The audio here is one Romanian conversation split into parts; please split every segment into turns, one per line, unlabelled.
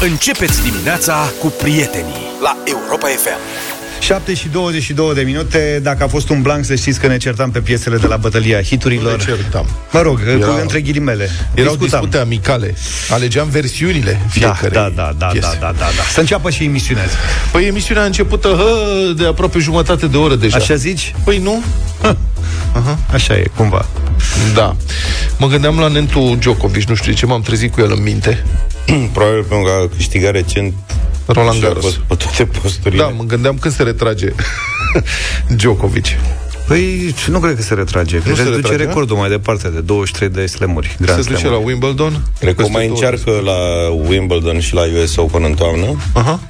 Începeți dimineața cu prietenii la Europa FM.
7 și 22 de minute Dacă a fost un blank, să știți că ne certam pe piesele de la bătălia hiturilor
Ne certam.
Mă rog,
Era-
cu, între ghilimele
Erau
Discutam.
dispute amicale. Alegeam versiunile
da,
fiecare
da, da, da, da, da, da, da. Să înceapă și emisiunea azi.
Păi emisiunea a început hă, de aproape jumătate de oră deja.
Așa zici?
Păi nu?
Așa e, cumva
Da. Mă gândeam la Nentu Djokovic, nu știu de ce m-am trezit cu el în minte.
Probabil pentru că a câștigat recent
Roland
și a
Garros.
fost pe toate posturile.
Da, mă gândeam când se retrage Djokovic.
Păi nu cred că se retrage Cred
se
că duce
retrage,
recordul mai departe De 23 de slamuri Grand
se duce la
slamuri.
Wimbledon.
Cred că
peste
mai
două
încearcă la Wimbledon și la US Open în toamnă
Aha.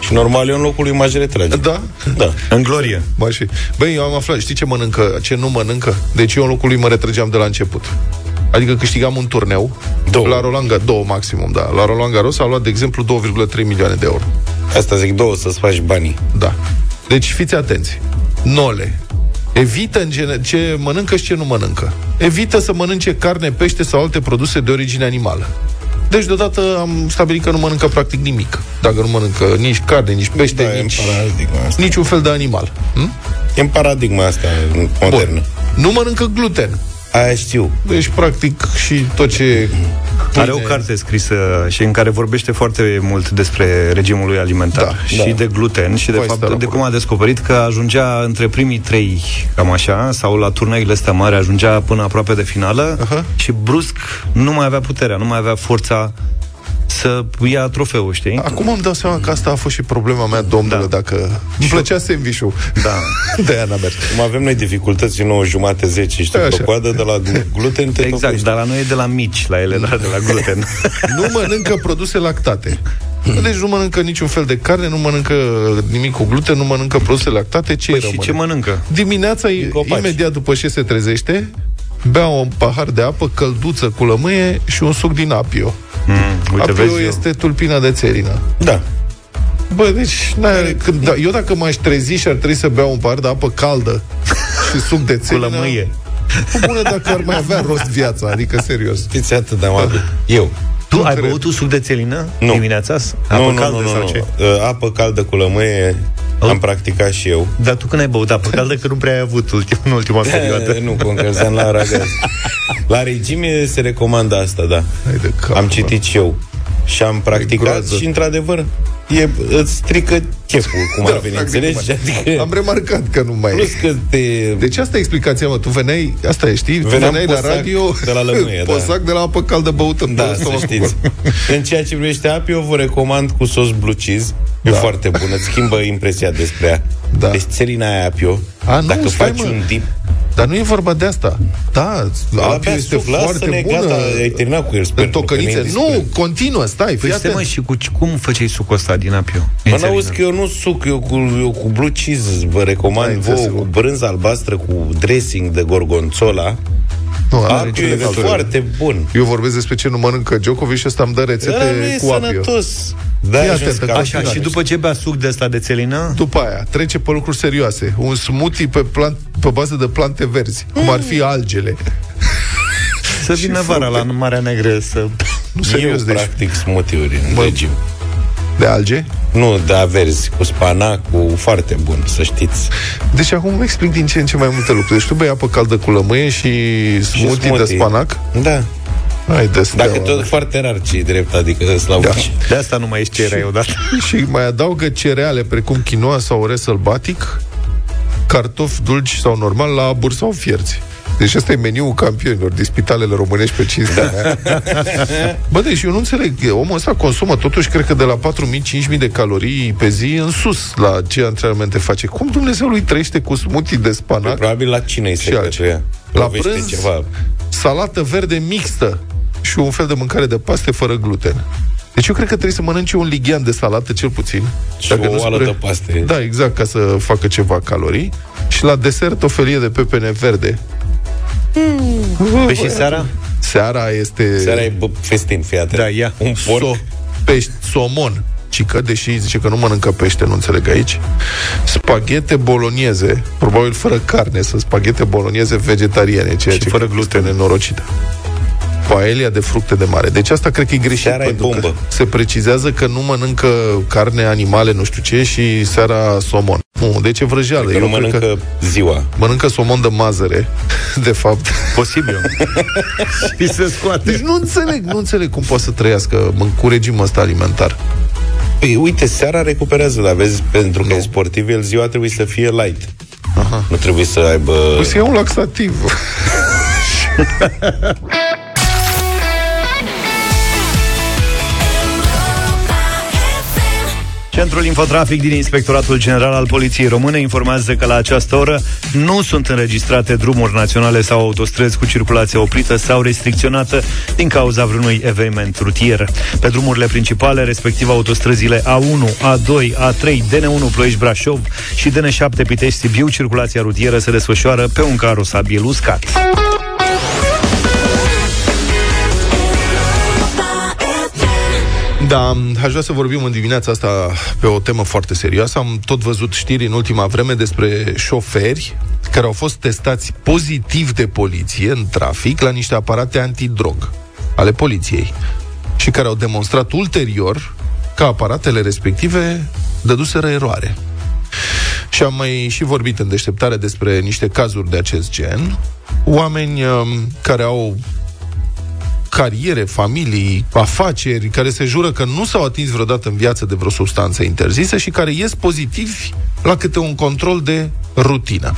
și normal eu în locul lui m-aș retrage.
Da?
Da.
În glorie
Ba și. Băi, eu am aflat, știi ce mănâncă, ce nu mănâncă? Deci eu în locul lui mă retrăgeam de la început. Adică câștigam un turneu
Două.
La Roland Garros, două maximum, da. La Roland Garros a luat, de exemplu, 2,3 milioane de euro.
Asta zic două, să-ți faci banii.
Da. Deci fiți atenți. Nole. Evită în gene- ce mănâncă și ce nu mănâncă. Evită să mănânce carne, pește sau alte produse de origine animală. Deci deodată am stabilit că nu mănâncă practic nimic. Dacă nu mănâncă nici carne, nici pește,
Da, e în
nici,
paradigma asta.
niciun fel de animal. Hm?
E în paradigma asta modernă.
Nu mănâncă gluten
Aia știu.
Deci, practic, și tot ce...
Are o carte scrisă și în care vorbește foarte mult despre regimul lui alimentar
Da,
și
da.
de gluten și de
Voi
fapt
sta la
de
curent.
cum a descoperit că ajungea între primii trei, cam așa, sau la turneile astea mari, ajungea până aproape de finală
Aha.
și brusc nu mai avea puterea, nu mai avea forța să ia trofeul, știi?
Acum îmi dau seama că asta a fost și problema mea, domnule,
Da.
dacă... Îmi plăcea sandwich-ul.
Da.
De-aia n-a mers.
Cum avem noi dificultăți în 9 jumate, 10, știi,
Așa.
pe coadă de la gluten te
Exact,
topești.
dar la noi e de la mici, la ele, da, de la gluten.
Nu mănâncă produse lactate. Deci nu mănâncă niciun fel de carne, nu mănâncă nimic cu gluten, nu mănâncă produse lactate. Ce
Păi
rămâne?
și ce mănâncă?
Dimineața,
copaci.
imediat după ce se trezește, bea un pahar de apă, călduță cu lămâie și un suc din apio.
Mm, uite,
apio
vezi, eu-
este tulpina de țerină.
Da.
Bă, deci, n-are, când, da, eu dacă m-aș trezi și ar trebui să beau un pahar de apă caldă și suc de
cu
țerină...
lămâie.
Bună dacă ar mai avea rost viața, adică serios.
Fiți atât de amabil. Eu.
Tu ai
cred.
băut tu suc de țelină
Nu.
dimineața? Apă
nu, nu,
caldă
nu, nu,
sau
nu.
ce?
Uh, Apă caldă cu lămâie am practicat și eu.
Dar tu când ai băut apă caldă, că nu prea ai avut ultim, în ultima perioadă.
nu, cu încălzeam la Aragaz. La regime se recomandă asta, da.
Hai de cap,
Am
mă.
citit și eu. Și am practicat
groază.
și, într-adevăr, e, îți strică cheful, cum ar
Da,
veni,
practic,
înțelegi?
cum
Adică,
Am remarcat că nu mai
plus
e.
că te...
Deci asta e explicația, mă. Tu veneai, asta e, știi? Tu
Veneam
veneai la
posac
radio
de la lămâie, da.
posac de la apă caldă băută. în
Da,
pe
să
stomac.
știți. În ceea ce privește api, eu vă recomand cu sos blue cheese. E
Da.
foarte bun, îți schimbă impresia despre ea.
Da.
Deci țărina aia apio,
A, nu,
dacă
stai,
faci
mă.
un dip,
Dar nu e vorba de asta. Da, apio
abia
este
suf,
foarte
lasă-ne,
bună.
gata, ai terminat cu el, sper,
În
nu, că
tocănițe.
ne
Nu,
indiscret.
continuă, stai, fii
Păi stai,
atent.
mă, și cu, cum făceai sucul ăsta din apio?
Mă, n-auzi că eu nu suc, eu cu, eu cu blue cheese vă recomand
Hai,
vouă,
înțeles.
cu brânză albastră, cu dressing de gorgonzola.
Nu, are
Apio
nicio
e
legătură.
foarte bun.
Eu vorbesc despre ce nu mănâncă Djokovic și ăsta îmi dă rețete
Dar nu e
cu apio.
sănătos. Da,
Fii
jos
atent,
ca-
că-
Așa, și după ce bea suc de ăsta de țelină,
După aia, trece pe lucruri serioase. Un smoothie pe, plant, pe bază de plante verzi, cum ar fi algele.
să vină vara la Marea Neagră să...
Nu, serios,
eu
deci,
practic smoothie-uri în
Bă,
regim.
De alge.
Nu, de averzi, cu spanac, cu foarte bun, să știți.
Deci acum vă explic din ce în ce mai multe lucruri. Deci tu bei apă caldă cu lămâie și smoothie, de spanac.
Da.
Hai de steaua.
Dacă tot foarte rar ce drept, adică la
Da.
uși.
De asta nu mai ești ce erai odată.
Și mai adaugă cereale precum quinoa sau orez sălbatic, cartofi dulci sau normal la abur sau fierți. Deci ăsta e meniul campionilor de spitalele românești pe cinstea mea. Bă, deci eu nu înțeleg. Omul ăsta consumă totuși, cred că de la 4.000-5.000 de calorii pe zi în sus la ce antrenamente face. Cum Dumnezeu lui trăiește cu smoothie de spanac,
Probabil la cine îi
Și
se
altceva.
cătuia.
La
Lovește
prânz?
ceva.
salată verde mixtă și un fel de mâncare de paste fără gluten. Deci eu cred că trebuie să mănânci un lighean de salată, cel puțin.
Și o
nu
oală
spre-
de paste.
Da, exact, ca să facă ceva calorii. Și la desert o felie de pepene verde.
Păi și seara?
Seara este...
Seara e bă, festin, fii atent.
Da, ia.
Un porc.
So, pești, somon. Cică, deși zice că nu mănâncă pește, nu înțeleg aici. Spaghete bolonieze, probabil fără carne, sunt spaghete bolonieze vegetariane, ceea
Și
ce
fără
cred că
gluten.
este nenorocită. Paelia de fructe de mare. Deci asta cred că e greșit.
Seara e
pentru că
bombă.
se precizează că nu mănâncă carne, animale, nu știu ce, și seara somon. Nu, deci e vrăjeală.
Că nu
Eu cred
mănâncă
că
ziua.
mănâncă somon de mazăre, de fapt.
Posibil. și se scoate.
Deci nu înțeleg, nu înțeleg cum poate să trăiască mă, cu regimul ăsta alimentar.
Păi, uite, seara recuperează, dar vezi, pentru că e sportiv, el ziua trebuie să fie light.
Aha.
Nu trebuie să aibă...
Păi să iau un laxativ.
Centrul Infotrafic din Inspectoratul General al Poliției Române informează că la această oră nu sunt înregistrate drumuri naționale sau autostrăzi cu circulație oprită sau restricționată din cauza vreunui eveniment rutier. Pe drumurile principale, respectiv autostrăzile A1, A2, A3, DN1 Ploiești-Brașov și DN7 Pitești-Sibiu, circulația rutieră se desfășoară pe un carosabil uscat.
Da, aș vrea să vorbim în dimineața asta pe o temă foarte serioasă. Am tot văzut știri în ultima vreme despre șoferi care au fost testați pozitiv de poliție în trafic la niște aparate antidrog ale poliției și care au demonstrat ulterior că aparatele respective dăduseră eroare. Și am mai și vorbit în deșteptare despre niște cazuri de acest gen. Oameni um, care au cariere, familii, afaceri, care se jură că nu s-au atins vreodată în viață de vreo substanță interzisă și care ies pozitivi la câte un control de rutină.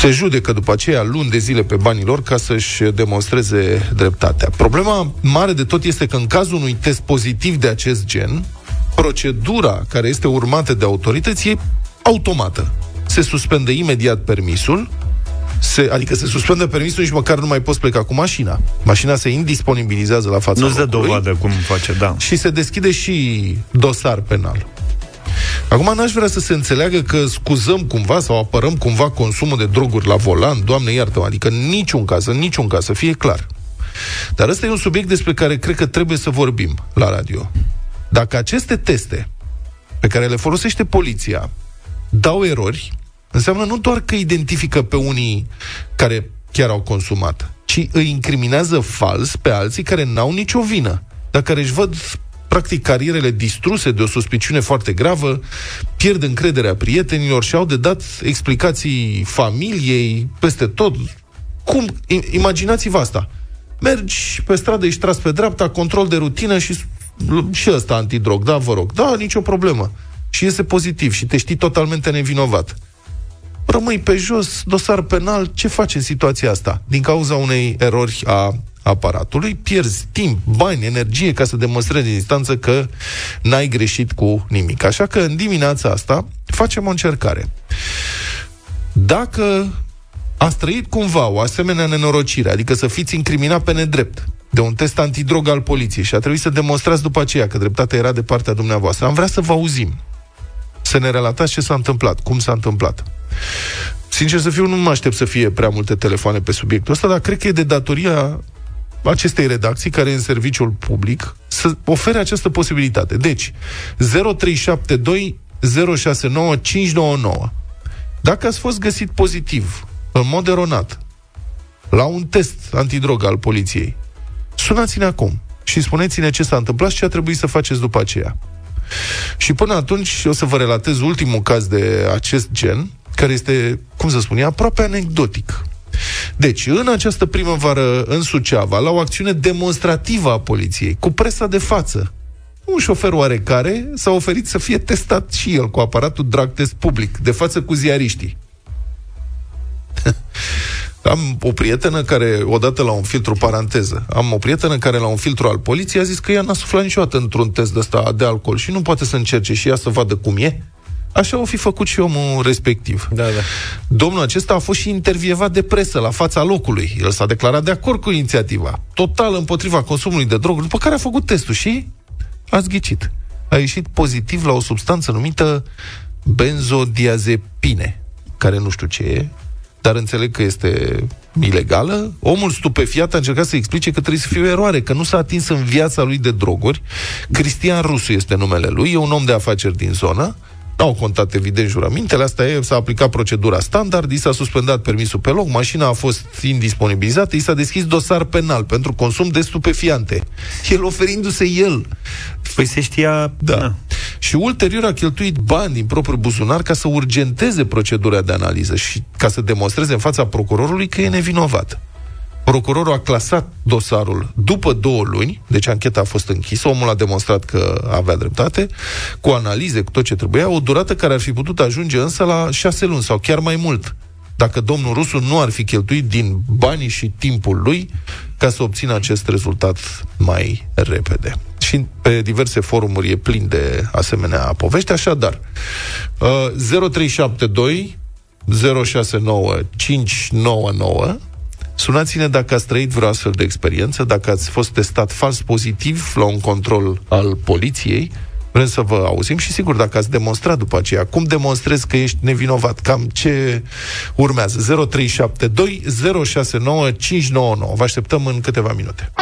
Se judecă după aceea luni de zile pe banii lor ca să-și demonstreze dreptatea. Problema mare de tot este că în cazul unui test pozitiv de acest gen, procedura care este urmată de autorități e automată. Se suspendă imediat permisul, se, adică se suspendă permisul, nici măcar nu mai poți pleca cu mașina. Mașina se indisponibilizează la fața
Nu-ți dă
locului
dovadă cum face, da.
și se deschide și dosar penal. Acum n-aș vrea să se înțeleagă că scuzăm cumva sau apărăm cumva consumul de droguri la volan, Doamne iartă adică în niciun caz, în niciun caz, să fie clar. Dar ăsta e un subiect despre care cred că trebuie să vorbim la radio. Dacă aceste teste pe care le folosește poliția dau erori, înseamnă nu doar că identifică pe unii care chiar au consumat, ci îi incriminează fals pe alții care n-au nicio vină, dar care își văd practic carierele distruse de o suspiciune foarte gravă, pierd încrederea prietenilor și au de dat explicații familiei peste tot. Cum? I- Imaginați-vă asta. Mergi pe stradă, ești tras pe dreapta, control de rutină și și ăsta antidrog, da, vă rog. Da, nicio problemă. Și iese pozitiv și te știi totalmente nevinovat rămâi pe jos, dosar penal, ce faci în situația asta? Din cauza unei erori a aparatului, pierzi timp, bani, energie ca să demonstrezi în instanță că n-ai greșit cu nimic. Așa că în dimineața asta facem o încercare. Dacă ați trăit cumva o asemenea nenorocire, adică să fiți incriminat pe nedrept de un test antidrog al poliției și a trebuit să demonstrați după aceea că dreptatea era de partea dumneavoastră, am vrea să vă auzim. Să ne relatați ce s-a întâmplat, cum s-a întâmplat. Sincer să fiu, nu mă aștept să fie prea multe telefoane pe subiectul ăsta, dar cred că e de datoria acestei redacții, care e în serviciul public, să ofere această posibilitate. Deci, 0372 069 599. Dacă ați fost găsit pozitiv, în mod eronat, la un test antidrog al poliției, sunați-ne acum și spuneți-ne ce s-a întâmplat și ce a trebuit să faceți după aceea. Și până atunci o să vă relatez ultimul caz de acest gen, care este, cum să spun, e aproape anecdotic. Deci, în această primăvară în Suceava, la o acțiune demonstrativă a poliției, cu presa de față, un șofer oarecare s-a oferit să fie testat și el cu aparatul drag test public, de față cu ziariștii. Am o prietenă care, odată la un filtru, paranteză, am o prietenă care la un filtru al poliției a zis că ea n-a suflat niciodată într-un test de ăsta de alcool și nu poate să încerce și ea să vadă cum e. Așa o fi făcut și omul respectiv.
Da, da.
Domnul acesta a fost și intervievat de presă la fața locului. El s-a declarat de acord cu inițiativa, total împotriva consumului de droguri, după care a făcut testul și a zghicit. A ieșit pozitiv la o substanță numită benzodiazepine, care nu știu ce e, dar înțeleg că este ilegală. Omul stupefiat a încercat să explice că trebuie să fie o eroare, că nu s-a atins în viața lui de droguri. Cristian Rusu este numele lui, e un om de afaceri din zonă, au contat evident jurămintele, asta e, s-a aplicat procedura standard, i s-a suspendat permisul pe loc, mașina a fost indisponibilizată, i s-a deschis dosar penal pentru consum de stupefiante. El oferindu-se el.
Păi se știa...
Da. Na. Și ulterior a cheltuit bani din propriul buzunar ca să urgenteze procedura de analiză și ca să demonstreze în fața procurorului că e nevinovat. Procurorul a clasat dosarul după două luni, deci ancheta a fost închisă, omul a demonstrat că avea dreptate, cu analize, cu tot ce trebuia, o durată care ar fi putut ajunge însă la șase luni sau chiar mai mult, dacă domnul Rusu nu ar fi cheltuit din banii și timpul lui ca să obțină acest rezultat mai repede. Și pe diverse forumuri e plin de asemenea povești, așadar, 0372 069 599 Sunați-ne dacă ați trăit vreo astfel de experiență, dacă ați fost testat fals pozitiv la un control al poliției, vrem să vă auzim și sigur, dacă ați demonstrat după aceea, cum demonstrezi că ești nevinovat, cam ce urmează? 0372 069 599. Vă așteptăm în câteva minute.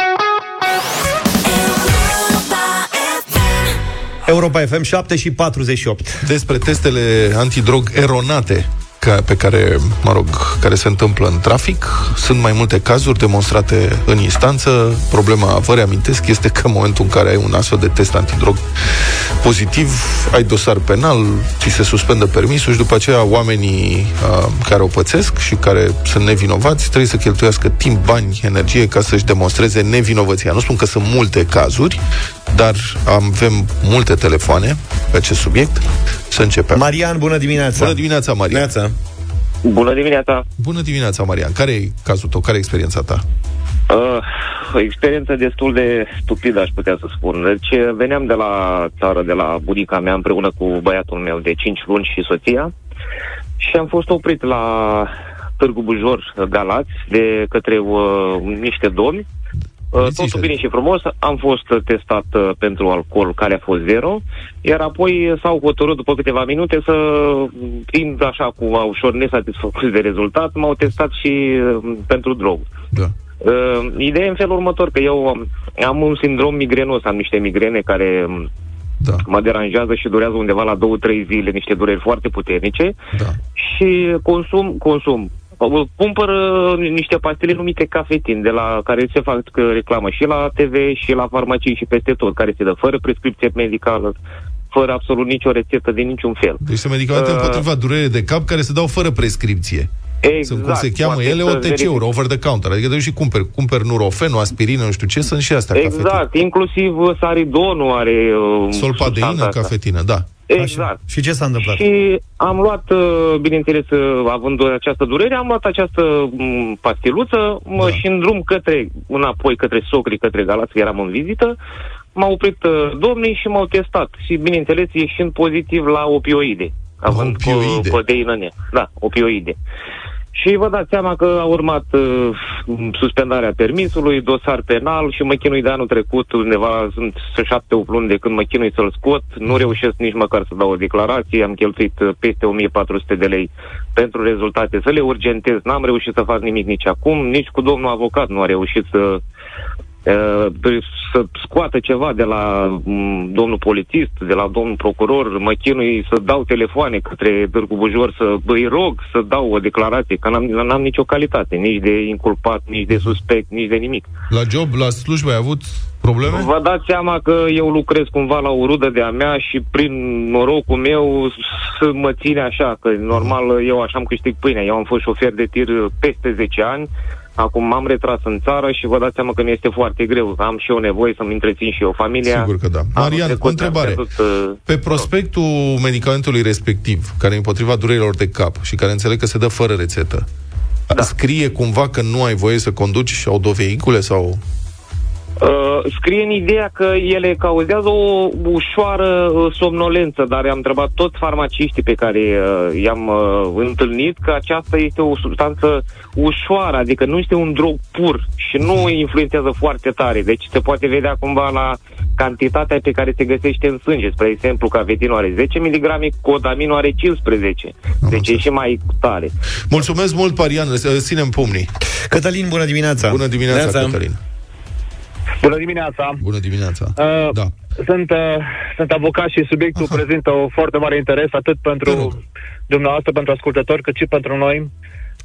Europa FM 7 și 48.
Despre testele antidrog eronate ca, pe care, mă rog, care se întâmplă în trafic. Sunt mai multe cazuri demonstrate în instanță. Problema, vă reamintesc, este că în momentul în care ai un astfel de test antidrog pozitiv, ai dosar penal, ți se suspendă permisul și după aceea oamenii uh, care o pățesc și care sunt nevinovați trebuie să cheltuiască timp, bani, energie ca să-și demonstreze nevinovăția. Nu spun că sunt multe cazuri, dar avem multe telefoane pe acest subiect. Să începem.
Marian, bună dimineața!
Bună dimineața, Marian! Neața.
Bună dimineața!
Bună dimineața, Marian! Care e cazul tău? Care e experiența ta?
Uh, o experiență destul de stupidă, aș putea să spun. Deci veneam de la țară, de la bunica mea, împreună cu băiatul meu de 5 luni și soția și am fost oprit la Târgu Bujor, Galați, de către uh, niște domni Uh, totul bine și frumos, am fost testat uh, pentru alcool care a fost zero, iar apoi s-au hotărât după câteva minute să, fiind așa cu ușor nesatisfăcuți de rezultat, m-au testat și uh, pentru drog. Da. Uh, ideea e în felul următor, că eu am un sindrom migrenos, am niște migrene care da. mă deranjează și durează undeva la două, trei zile, niște dureri foarte puternice da. și consum, consum cumpăr niște pastile numite cafetin, de la care se fac reclamă și la TV, și la farmacii, și peste tot, care se dă fără prescripție medicală, fără absolut nicio rețetă de niciun fel.
Deci sunt medicamente uh, împotriva durerii de cap care se dau fără prescripție.
Exact.
Sunt cum se cheamă ele OTC-uri, over the counter. Adică duci și cumperi, cumperi nurofen, o aspirină, nu știu ce, sunt și astea
Exact,
cafetine.
inclusiv saridonul are
uh, Solpadeină, cafetină, da.
Exact. Așa.
Și ce s-a întâmplat?
Și am luat, uh, bineînțeles, uh, având această durere, am luat această mm, pastiluță mă, da. și în drum către, înapoi către Socri, către Galați, eram în vizită, m-au oprit uh, domnii și m-au testat. Și, bineînțeles, ieșind pozitiv la opioide.
Având opioide?
Codeină, da, opioide. Și vă dați seama că a urmat uh, suspendarea permisului, dosar penal și mă chinui de anul trecut, undeva sunt șapte luni de când mă chinui să-l scot, nu reușesc nici măcar să dau o declarație, am cheltuit uh, peste 1400 de lei pentru rezultate, să le urgentez, n-am reușit să fac nimic nici acum, nici cu domnul avocat nu a reușit să Uh, să scoată ceva de la um, domnul polițist, de la domnul procuror, mă chinui să dau telefoane către Târgu Bujor, să îi rog să dau o declarație, că n-am, n-am nicio calitate, nici de inculpat, nici de suspect, nici de nimic.
La job, la slujbă ai avut probleme?
Vă dați seama că eu lucrez cumva la o rudă de-a mea și prin norocul meu să mă ține așa, că normal eu așa am câștig pâinea. Eu am fost șofer de tir peste 10 ani, Acum m-am retras în țară și vă dați seama că mi este foarte greu. Am și eu nevoie să-mi întrețin și eu familia.
Sigur că da. Marian, o întrebare. Pierdut, uh, Pe prospectul medicamentului respectiv, care e împotriva durerilor de cap și care înțeleg că se dă fără rețetă, da. scrie cumva că nu ai voie să conduci autovehicule sau
Uh, scrie în ideea că ele cauzează o ușoară uh, somnolență, dar am întrebat toți farmaciștii pe care uh, i-am uh, întâlnit că aceasta este o substanță ușoară, adică nu este un drog pur și nu influențează foarte tare. Deci se poate vedea cumva la cantitatea pe care se găsește în sânge. Spre exemplu, cavetinul are 10 mg, codaminul are 15. Deci e și mai tare.
Mulțumesc mult, Parian. Ținem pumnii.
Cătălin, bună dimineața!
Bună dimineața, Neața. Cătălin!
Bună dimineața!
Bună dimineața!
Uh,
da.
Sunt, uh, sunt avocat și subiectul
Aha.
prezintă o foarte mare interes atât
Te rog.
pentru dumneavoastră, pentru ascultători, cât și pentru noi.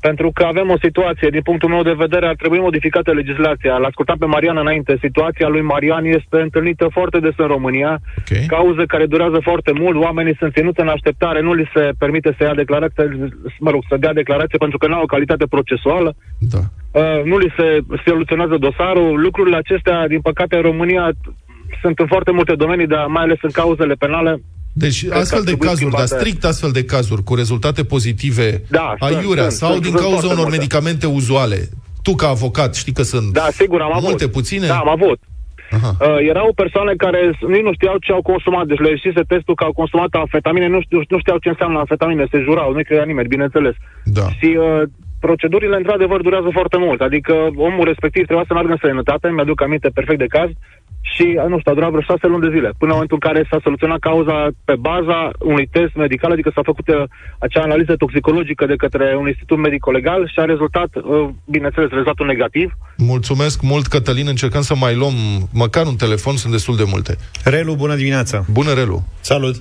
Pentru că avem o situație, din punctul meu de vedere, ar trebui modificată legislația. L-a ascultat pe Marian înainte. Situația lui Marian este întâlnită foarte des în România.
Ok.
Cauze care durează foarte mult, oamenii sunt ținuți în așteptare, nu li se permite să ia declarație, mă rog, să dea declarație pentru că nu au o calitate procesuală.
Da.
Uh, nu li se soluționează dosarul. Lucrurile acestea, din păcate, în România sunt în foarte multe domenii, dar mai ales în cauzele penale.
Deci
că
astfel
ar
de
trebui
cazuri, dar
schimbate.
strict astfel de cazuri, cu rezultate pozitive
Da, sunt,
aiurea
sunt,
sau
sunt,
din
sunt
cauza
foarte
unor
multe.
medicamente uzuale. Tu, ca avocat, știi că sunt
Da, sigur, am avut.
multe, puține?
Da, am avut.
Aha.
Uh, erau persoane care s- nici nu știau ce au consumat, deci le ieșise testul că au consumat amfetamine, nu, știu, nu știau ce înseamnă amfetamine, se jurau, nu credea nimeni, bineînțeles.
Da.
Și uh, procedurile, într-adevăr, durează foarte mult. Adică omul respectiv trebuia să meargă în străinătate, mi-aduc aminte perfect de caz, și, uh, nu știu, a durat vreo șase luni de zile, până în momentul în care s-a soluționat cauza pe baza unui test medical, adică s-a făcut uh, acea analiză toxicologică de către un institut medico-legal și a rezultat, uh, bineînțeles, rezultatul negativ.
Mulțumesc mult, Cătălin. Încercăm să mai luăm măcar un telefon, sunt destul de multe.
Relu, bună dimineața!
Bună, Relu.
Salut!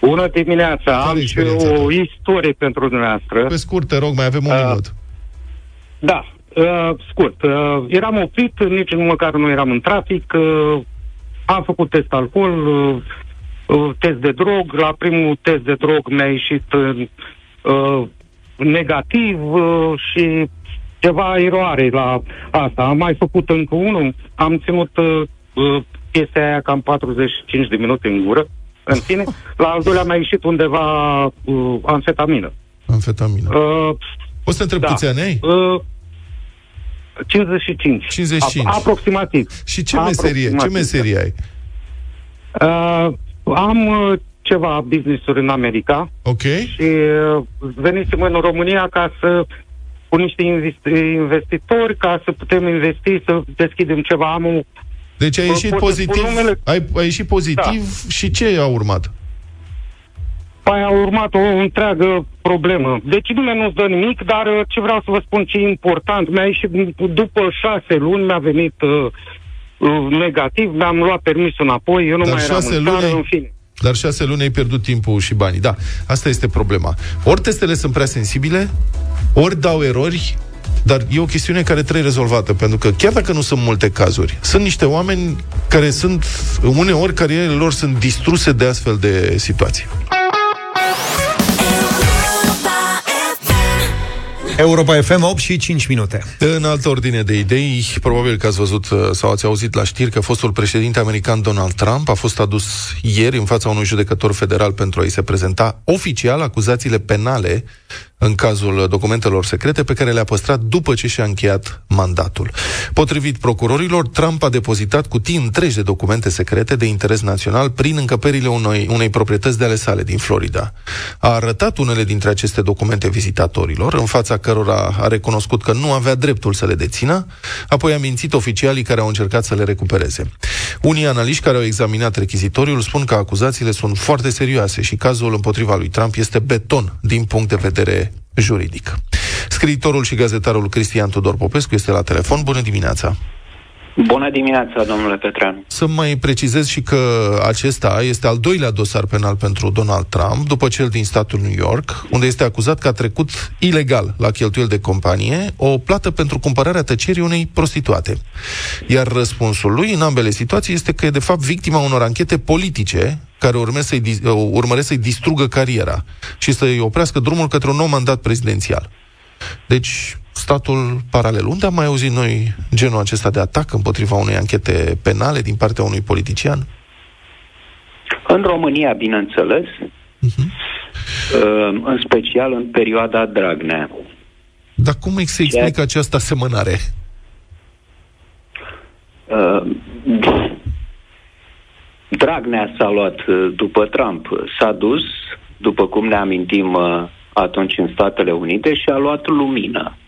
Bună dimineața!
Care
Am
e
și
experiența
o
ta?
istorie pentru dumneavoastră.
Pe scurt, te rog, mai avem un
Uh,
minut.
Da, uh, scurt. Uh, eram oprit, nici măcar nu eram în trafic. Uh, am făcut test alcool, uh, uh, test de drog. La primul test de drog mi-a ieșit uh, uh, negativ uh, și ceva eroare la asta. Am mai făcut încă unul. Am ținut uh, uh, chestia aia cam 45 de minute în gură. În fine, la al doilea mi-a ieșit undeva uh, amfetamină.
Amfetamină.
Uh,
O să te întreb
da.
câți ani ai?
Uh, 55.
55.
A, aproximativ.
Și ce meserie, ce
Aproximativ.
meserie ai?
Uh, am uh, ceva business-uri în America
Ok?
și uh, venisem în România ca să cu niște investi- investitori ca să putem investi, să deschidem ceva. Am o,
Deci ai
Pot
ieșit
să spun
pozitiv,
numele?
ai, ai ieșit pozitiv și ce a urmat?
Păi a urmat o întreagă problemă. Deci nimeni nu-ți dă nimic, dar uh, ce vreau să vă spun ce e important, mi-a ieșit după șase luni, mi-a venit uh, uh, negativ, mi-am luat permisul înapoi, eu nu
Dar
mai eram
șase
în țară,
luni ai-
în fine.
Dar șase luni ai pierdut timpul și banii. Da, asta este problema. Ori testele sunt prea sensibile, ori dau erori, dar e o chestiune care trebuie rezolvată, pentru că chiar dacă nu sunt multe cazuri, sunt niște oameni care sunt, uneori, carierele lor sunt distruse de astfel de situații.
Europa FM 8 și 5 minute.
În altă ordine de idei, probabil că ați văzut uh, sau ați auzit la știri că fostul președinte american Donald Trump a fost adus ieri în fața unui judecător federal pentru a-i se prezenta oficial acuzațiile penale în cazul documentelor secrete pe care le-a păstrat după ce și-a încheiat mandatul. Potrivit procurorilor, Trump a depozitat cutii întregi de documente secrete de interes național prin încăperile unei, unei proprietăți de ale sale din Florida. A arătat unele dintre aceste documente vizitatorilor, în fața cărora a recunoscut că nu avea dreptul să le dețină, apoi a mințit oficialii care au încercat să le recupereze. Unii analiști care au examinat rechizitoriul spun că acuzațiile sunt foarte serioase și cazul împotriva lui Trump este beton din punct de vedere juridic. Scriitorul și gazetarul Cristian Tudor Popescu este la telefon. Bună dimineața!
Bună dimineața, domnule Petreanu.
Să mai precizez și că acesta este al doilea dosar penal pentru Donald Trump, după cel din statul New York, unde este acuzat că a trecut ilegal la cheltuieli de companie o plată pentru cumpărarea tăcerii unei prostituate. Iar răspunsul lui în ambele situații este că e de fapt victima unor anchete politice care urmesc să-i, dis- urmăresc să-i distrugă cariera și să-i oprească drumul către un nou mandat prezidențial. Deci, statul paralel. Unde am mai auzit noi genul acesta de atac împotriva unei anchete penale din partea unui politician?
În România, bineînțeles, uh-huh. în special în perioada Dragnea.
Dar cum se explică această asemănare?
Uh, Dragnea s-a luat uh, după Trump. S-a dus, după cum ne amintim uh, atunci în Statele Unite, și a luat lumină uh,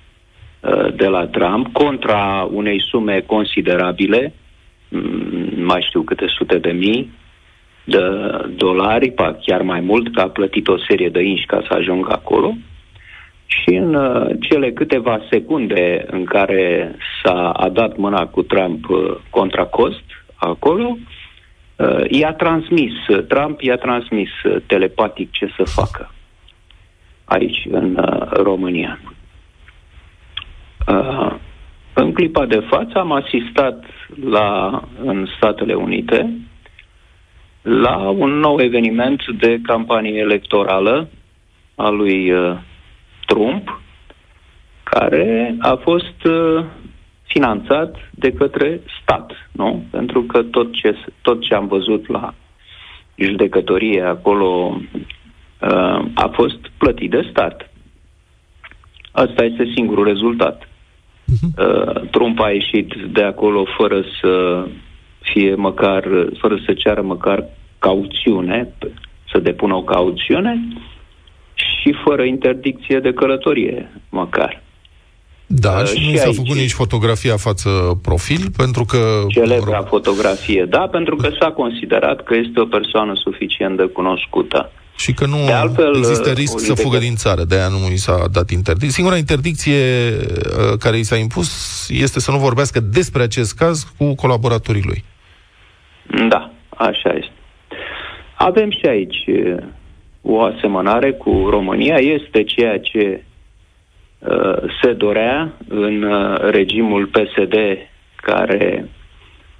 de la Trump contra unei sume considerabile, mm, mai știu câte sute de mii de dolari, pa chiar mai mult, că a plătit o serie de inși ca să ajungă acolo. Și în uh, cele câteva secunde în care s-a a dat mâna cu Trump uh, contra cost acolo, uh, i-a transmis, Trump i-a transmis uh, telepatic ce să facă aici, în uh, România. Uh, în clipa de față am asistat la, în Statele Unite la un nou eveniment de campanie electorală a lui uh, Trump, care a fost uh, finanțat de către stat, nu? Pentru că tot ce, tot ce am văzut la judecătorie acolo uh, a fost plătit de stat. Asta este singurul rezultat. Uh, Trump a ieșit de acolo fără să fie măcar, fără să ceară măcar cauțiune, să depună o cauțiune și fără interdicție de călătorie, măcar.
Da,
Uh,
și
și
nu s-a
aici-
făcut nici fotografia față profil, pentru că...
Celebra
mă rog,
fotografie, da, pentru că s-a considerat că este o persoană suficient de cunoscută.
Și că nu
De altfel,
există
uh,
risc
o
să
judecată-
fugă din țară, de aia nu i s-a dat interdicție. Singura interdicție uh, care i s-a impus este să nu vorbească despre acest caz cu colaboratorii lui.
Da, așa este. Avem și aici uh, o asemănare cu România. Este ceea ce uh, se dorea în uh, regimul PSD care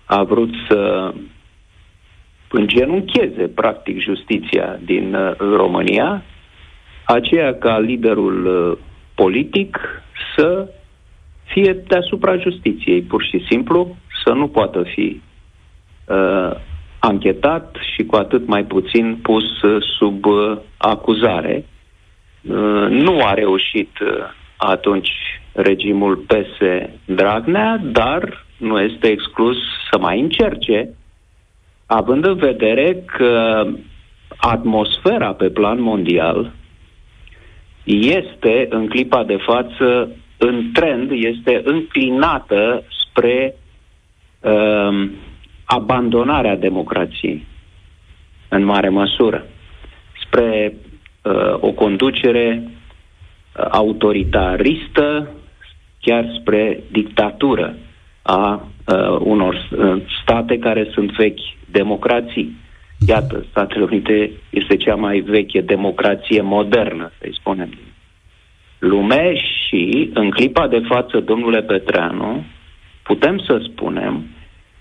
a vrut să îngenuncheze, practic, justiția din uh, România, aceea ca liderul uh, politic să fie deasupra justiției, pur și simplu, să nu poată fi uh, anchetat și cu atât mai puțin pus uh, sub uh, acuzare. Uh, nu a reușit uh, atunci regimul PS Dragnea, dar nu este exclus să mai încerce, având în vedere că atmosfera pe plan mondial este în clipa de față în trend, este înclinată spre um, abandonarea democrației în mare măsură, spre uh, o conducere uh, autoritaristă, chiar spre dictatură a uh, unor uh, state care sunt vechi democrații. Iată, Statele Unite este cea mai veche democrație modernă, să-i spunem, din lume și, în clipa de față, domnule Petreanu, putem să spunem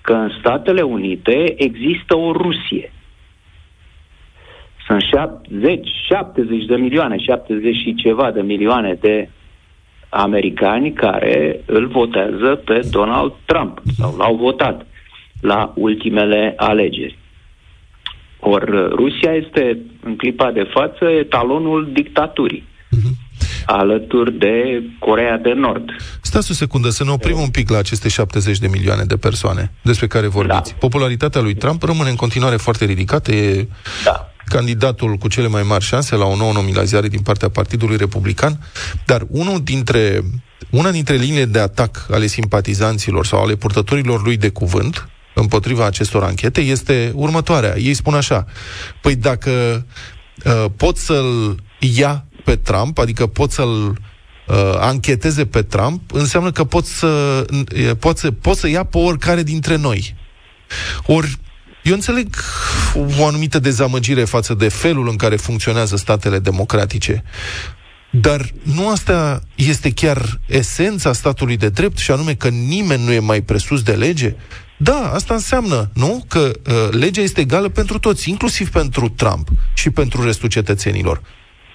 că în Statele Unite există o Rusie. Sunt 70, 70 de milioane, 70 și ceva de milioane de americani care îl votează pe Donald Trump sau l-au votat la ultimele alegeri. Ori Rusia este, în clipa de față, etalonul dictaturii, alături de Corea de Nord.
Stați o secundă, să ne oprim un pic la aceste 70 de milioane de persoane despre care vorbiți.
Da.
Popularitatea lui Trump rămâne în continuare foarte ridicată, e
Da.
Candidatul cu cele mai mari șanse la o nouă nominalizare din partea Partidului Republican, dar unul dintre, una dintre liniile de atac ale simpatizanților sau ale purtătorilor lui de cuvânt împotriva acestor anchete este următoarea. Ei spun așa, păi dacă uh, pot să-l ia pe Trump, adică pot să-l uh, ancheteze pe Trump, înseamnă că pot să, uh, pot, să, pot să ia pe oricare dintre noi. Ori eu înțeleg o anumită dezamăgire față de felul în care funcționează statele democratice. Dar nu asta este chiar esența statului de drept și anume că nimeni nu e mai presus de lege? Da, asta înseamnă, nu? Că uh, legea este egală pentru toți, inclusiv pentru Trump și pentru restul cetățenilor.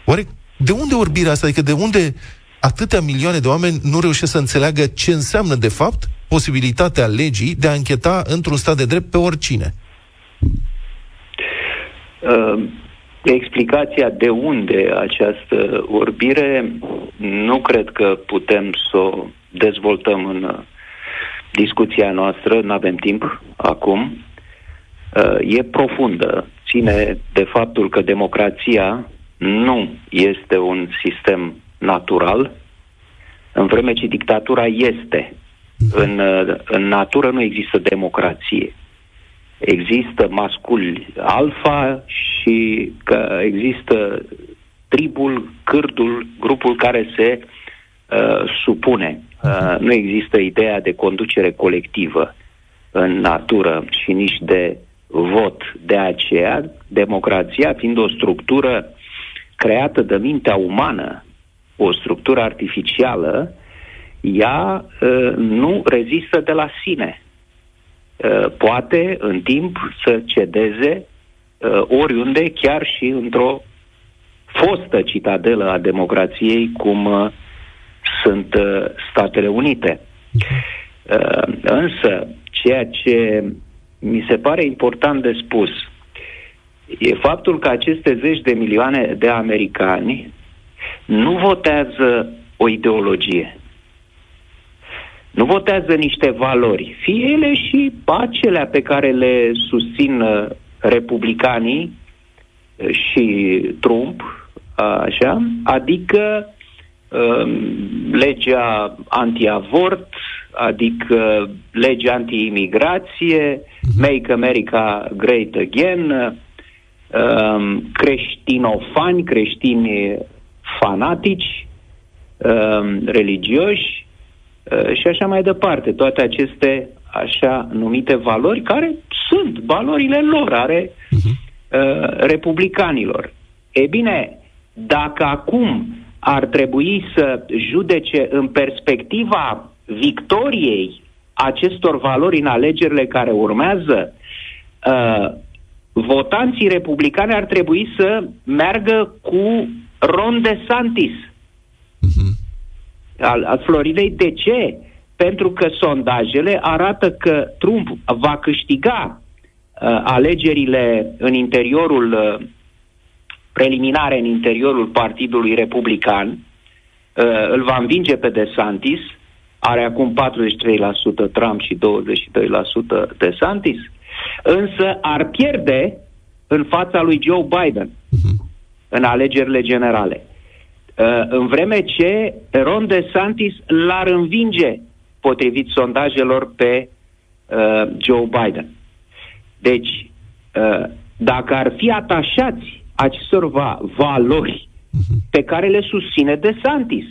Oare de unde orbirea asta? Adică de unde atâtea milioane de oameni nu reușesc să înțeleagă ce înseamnă, de fapt, posibilitatea legii de a încheta într-un stat de drept pe oricine?
Uh, explicația de unde această orbire nu cred că putem să o dezvoltăm în uh, discuția noastră, nu avem timp acum. Uh, e profundă, ține de faptul că democrația nu este un sistem natural, în vreme ce dictatura este. În, uh, în natură nu există democrație există masculi alfa și că există tribul, cârdul, grupul care se uh, supune. Uh, nu există ideea de conducere colectivă în natură și nici de vot. De aceea, democrația fiind o structură creată de mintea umană, o structură artificială, ea uh, nu rezistă de la sine. Uh, poate, în timp, să cedeze uh, oriunde, chiar și într-o fostă citadelă a democrației, cum uh, sunt uh, Statele Unite. Uh, însă, ceea ce mi se pare important de spus e faptul că aceste zeci de milioane de americani nu votează o ideologie. Nu votează niște valori, fie ele și acelea pe care le susțin uh, republicanii uh, și Trump, așa, adică uh, legea anti-avort, adică legea anti-imigrație, Make America Great Again, uh, creștinofani, creștini fanatici, uh, religioși uh, și așa mai departe. Toate aceste așa numite valori care sunt valorile lor, are uh, republicanilor. E bine, dacă acum ar trebui să judece în perspectiva victoriei acestor valori în alegerile care urmează, uh, votanții republicani ar trebui să meargă cu Ron DeSantis uh-huh. Al, al Floridei. De ce? Pentru că sondajele arată că Trump va câștiga uh, alegerile în interiorul uh, preliminare în interiorul Partidului Republican, uh, îl va învinge pe DeSantis, are acum 43% Trump și 22% DeSantis, însă ar pierde în fața lui Joe Biden în alegerile generale. Uh, în vreme ce Ron DeSantis l-ar învinge potrivit sondajelor pe uh, Joe Biden. Deci, uh, dacă ar fi atașați acestor va- valori pe care le susține De Santis.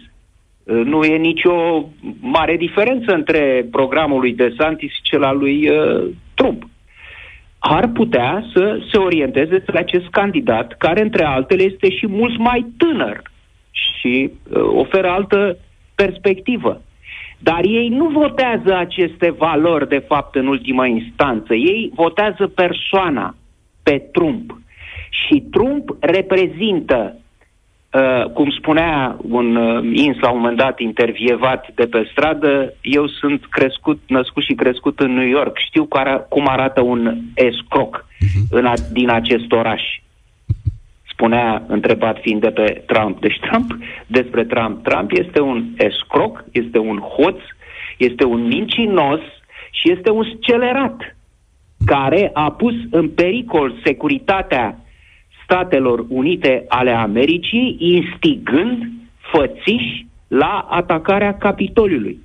Uh, nu e nicio mare diferență între programul lui De Santis și cel al lui uh, Trump. Ar putea să se orienteze spre acest candidat, care, între altele, este și mult mai tânăr și uh, oferă altă perspectivă. Dar ei nu votează aceste valori, de fapt, în ultima instanță. Ei votează persoana, pe Trump. Și Trump reprezintă, uh, cum spunea un uh, ins la un moment dat intervievat de pe stradă, eu sunt crescut, născut și crescut în New York. Știu cum, ara- cum arată un escroc în a, din acest oraș. Spunea, întrebat fiind de pe Trump. Deci Trump, despre Trump, Trump este un escroc, este un hoț, este un mincinos și este un scelerat care a pus în pericol securitatea Statelor Unite ale Americii, instigând fățiși la atacarea Capitoliului.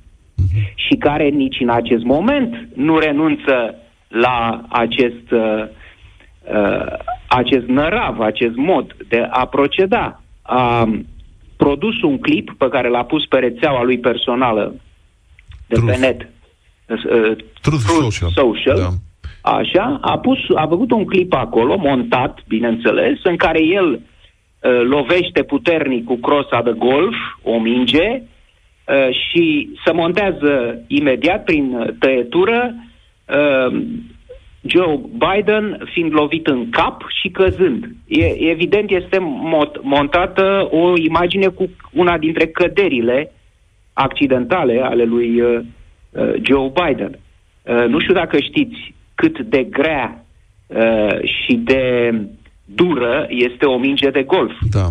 Și care nici în acest moment nu renunță la acest, uh, uh, acest nărav, acest mod de a proceda. A produs un clip pe care l-a pus pe rețeaua lui personală de
Truth.
pe net. Uh,
Truth Social.
Social
Da.
Așa, a, pus, a făcut un clip acolo, montat, bineînțeles, în care el uh, lovește puternic cu crosa de golf, o minge, uh, și se montează imediat prin uh, tăietură uh, Joe Biden fiind lovit în cap și căzând. E, evident este mot, montată o imagine cu una dintre căderile accidentale ale lui uh, uh, Joe Biden. Uh, nu știu dacă știți cât de grea uh, și de dură este o minge de golf.
Da.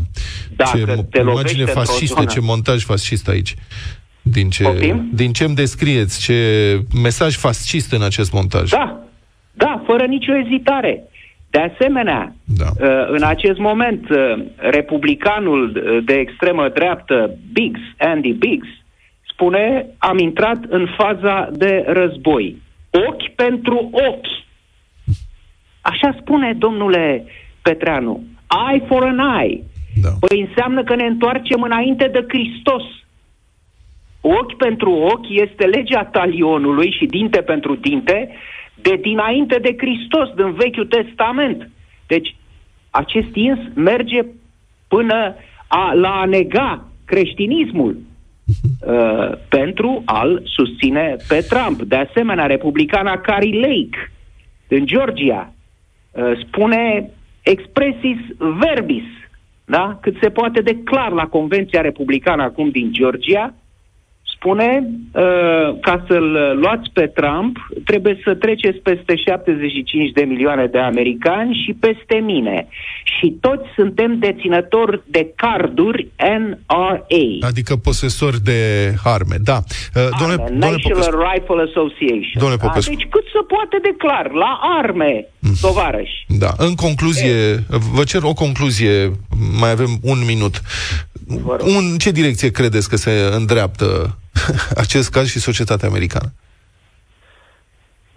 Dacă
ce
te
mo-
lovește
imagine
într-o
fasciste,
zonă-
ce montaj fascist aici. Din ce,
Poftim?
din ce îmi descrieți, ce mesaj fascist în acest montaj.
Da, da, fără nicio ezitare. De asemenea,
Da.
uh, în acest moment, uh, republicanul uh, de extremă dreaptă, Biggs, Andy Biggs, spune, am intrat în faza de război. Ochi pentru ochi. Așa spune domnule Petreanu. Eye for an eye.
Da.
Păi înseamnă că ne întoarcem înainte de Hristos. Ochi pentru ochi este legea talionului și dinte pentru dinte de dinainte de Hristos, din Vechiul Testament. Deci, acest ins merge până a, la a nega creștinismul uh, pentru a-l susține pe Trump. De asemenea, republicana Carrie Lake din Georgia uh, spune expresis verbis, da? cât se poate de clar la Convenția Republicană acum din Georgia, spune, uh, ca să-l luați pe Trump, trebuie să treceți peste 75 de milioane de americani și peste mine. Și toți suntem deținători de carduri NRA.
Adică posesori de arme, da. Uh,
Arme, National Rifle Association.
Domnule
Da?
Popescu.
Deci cât se poate de clar, la arme, tovarăși.
Da, în concluzie, vă cer o concluzie, mai avem un minut.
Vă rog.
Un, ce direcție credeți că se îndreaptă acest caz și societatea americană?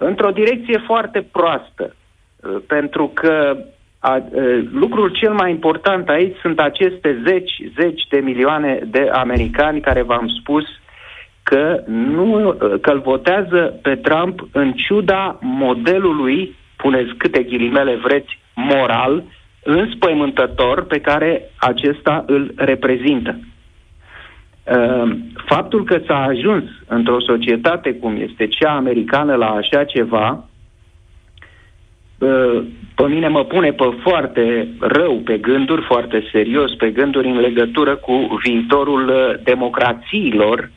într-o direcție foarte proastă. Uh, Pentru că a, uh, lucrul cel mai important aici sunt aceste zeci, zeci de milioane de americani care v-am spus că nu uh, că îl votează pe Trump în ciuda modelului, puneți câte ghilimele vreți, moral, înspăimântător pe care acesta îl reprezintă. Uh, Faptul că s-a ajuns într-o societate cum este cea americană la așa ceva, uh, pe mine mă pune pe foarte rău pe gânduri, foarte serios pe gânduri în legătură cu viitorul uh, democrațiilor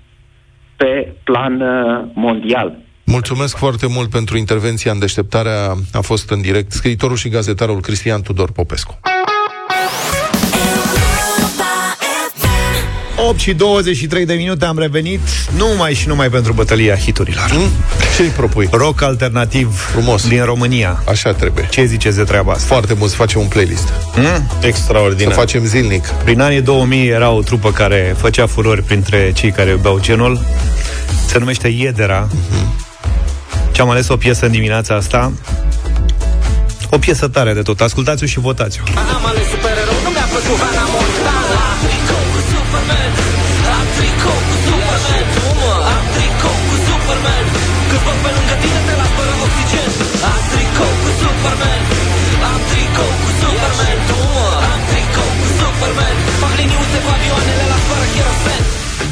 pe plan uh, mondial.
Mulțumesc foarte mult pentru intervenția în deșteptarea. A fost în direct scriitorul și gazetarul Cristian Tudor Popescu.
8 și 23 de minute am revenit numai și numai pentru bătălia hiturilor.
Hmm? Ce-i propui?
Rock alternativ
Frumos.
din România.
Așa trebuie.
Ce ziceți de treaba asta?
Foarte mult să facem un playlist.
Hmm?
Să
Extraordinar.
facem zilnic.
Prin anii 2000 era o trupă care făcea furori printre cei care iubeau genul. Se numește Iedera. Și am ales o piesă în dimineața asta. O piesă tare de tot. Ascultați-o și votați-o.
Am ales supererou, nu mi-a plăcut Hannah Montana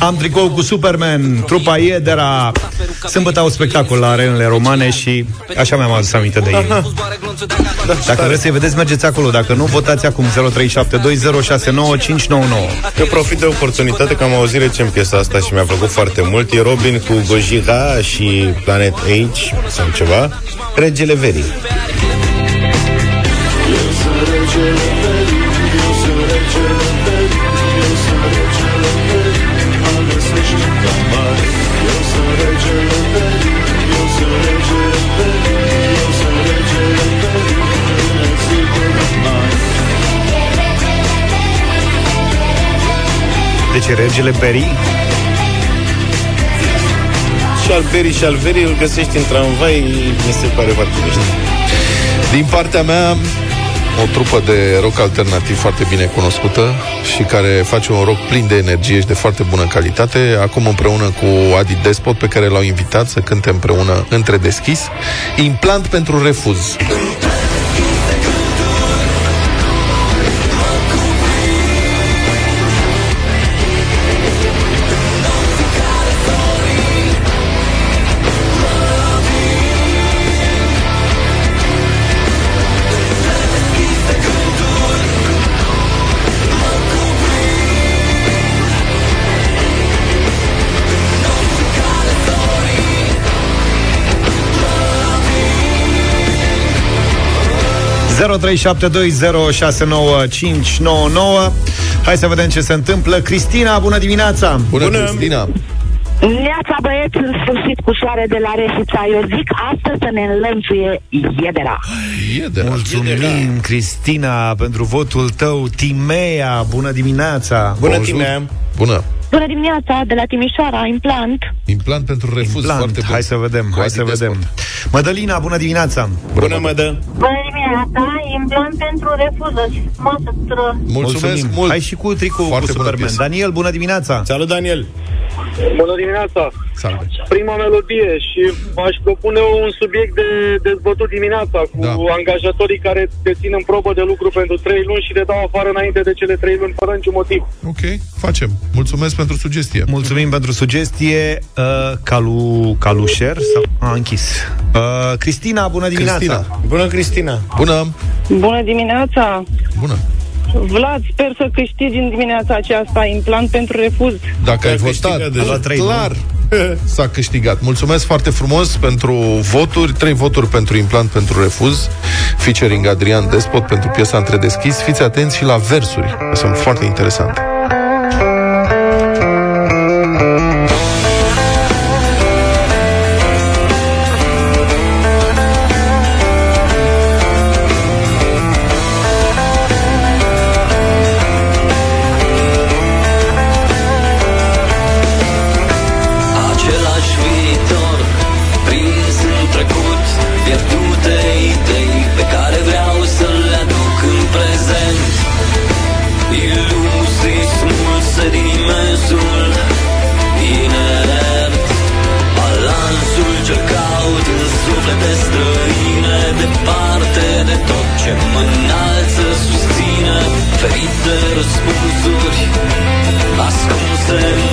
Am tricou cu Superman,
trupa Iedera. Sâmbătă au spectacol la arenele romane și așa mi-am adus aminte de ei. Dacă vreți să-i vedeți, mergeți acolo. Dacă nu, votați acum 0372069599.
Eu profit de oportunitate că am auzit recent piesa asta și mi-a plăcut foarte mult. E Robin cu Gojira și Planet Age sau ceva. Regele Verii.
Deci regele Peri
Și al Verii și al Verii îl găsești în tramvai, mi se pare foarte mișto.
Din partea mea, o trupă de rock alternativ foarte bine cunoscută și care face un rock plin de energie și de foarte bună calitate, acum împreună cu Adi Despot, pe care l-au invitat să cânte împreună între deschis, Implant pentru refuz.
Hai să vedem ce se întâmplă. Cristina, bună dimineața!
Bună,
Bună!
Cristina!
Neața băieți, în sfârșit cu soare de la Reșița. Eu zic astăzi să ne înlănțuie iedera.
E de la...
Mulțumim, Cristina, pentru votul tău. Timea, bună dimineața!
Bună,
Bonjour.
Timea!
Bună!
Bună dimineața, de la Timișoara, implant.
Implant pentru refuz,
Implant.
foarte bun.
Hai să vedem,
Cu
hai
Adi
să
Despot.
vedem. Mădălina, bună dimineața!
Bună, Mădă!
Bună dimineața, dimineața, implant pentru refuzuri. Frumos, tuturor.
Mulțumesc mult!
Hai și cu tricou cu
Foarte bună
Superman.
piesă.
Daniel, bună dimineața!
Salut, Daniel!
Bună dimineața!
Salve!
Prima melodie și aș propune un subiect de dezbătut dimineața cu
Da.
angajatorii care te țin în probă de lucru pentru 3 luni și te dau afară înainte de cele 3 luni fără niciun motiv.
Ok, facem. Mulțumesc pentru sugestie.
Mulțumim pentru sugestie. Uh, Calu, Calușer sau a închis. Uh, Cristina, bună dimineața.
Cristina.
Bună, Cristina!
Bună!
Bună dimineața!
Bună!
Vlad, sper să câștigi în dimineața aceasta implant pentru refuz.
Dacă ai
Ai
votat,
câștigat deja.
la
trei, nu?
clar s-a câștigat. Mulțumesc foarte frumos pentru voturi, trei voturi pentru implant pentru refuz, featuring Adrian Despot pentru piesa Între deschis. Fiți atenți și la versuri, că sunt foarte interesante.
Tot ce mă înalță Susține ferite răspunsuri Ascunse în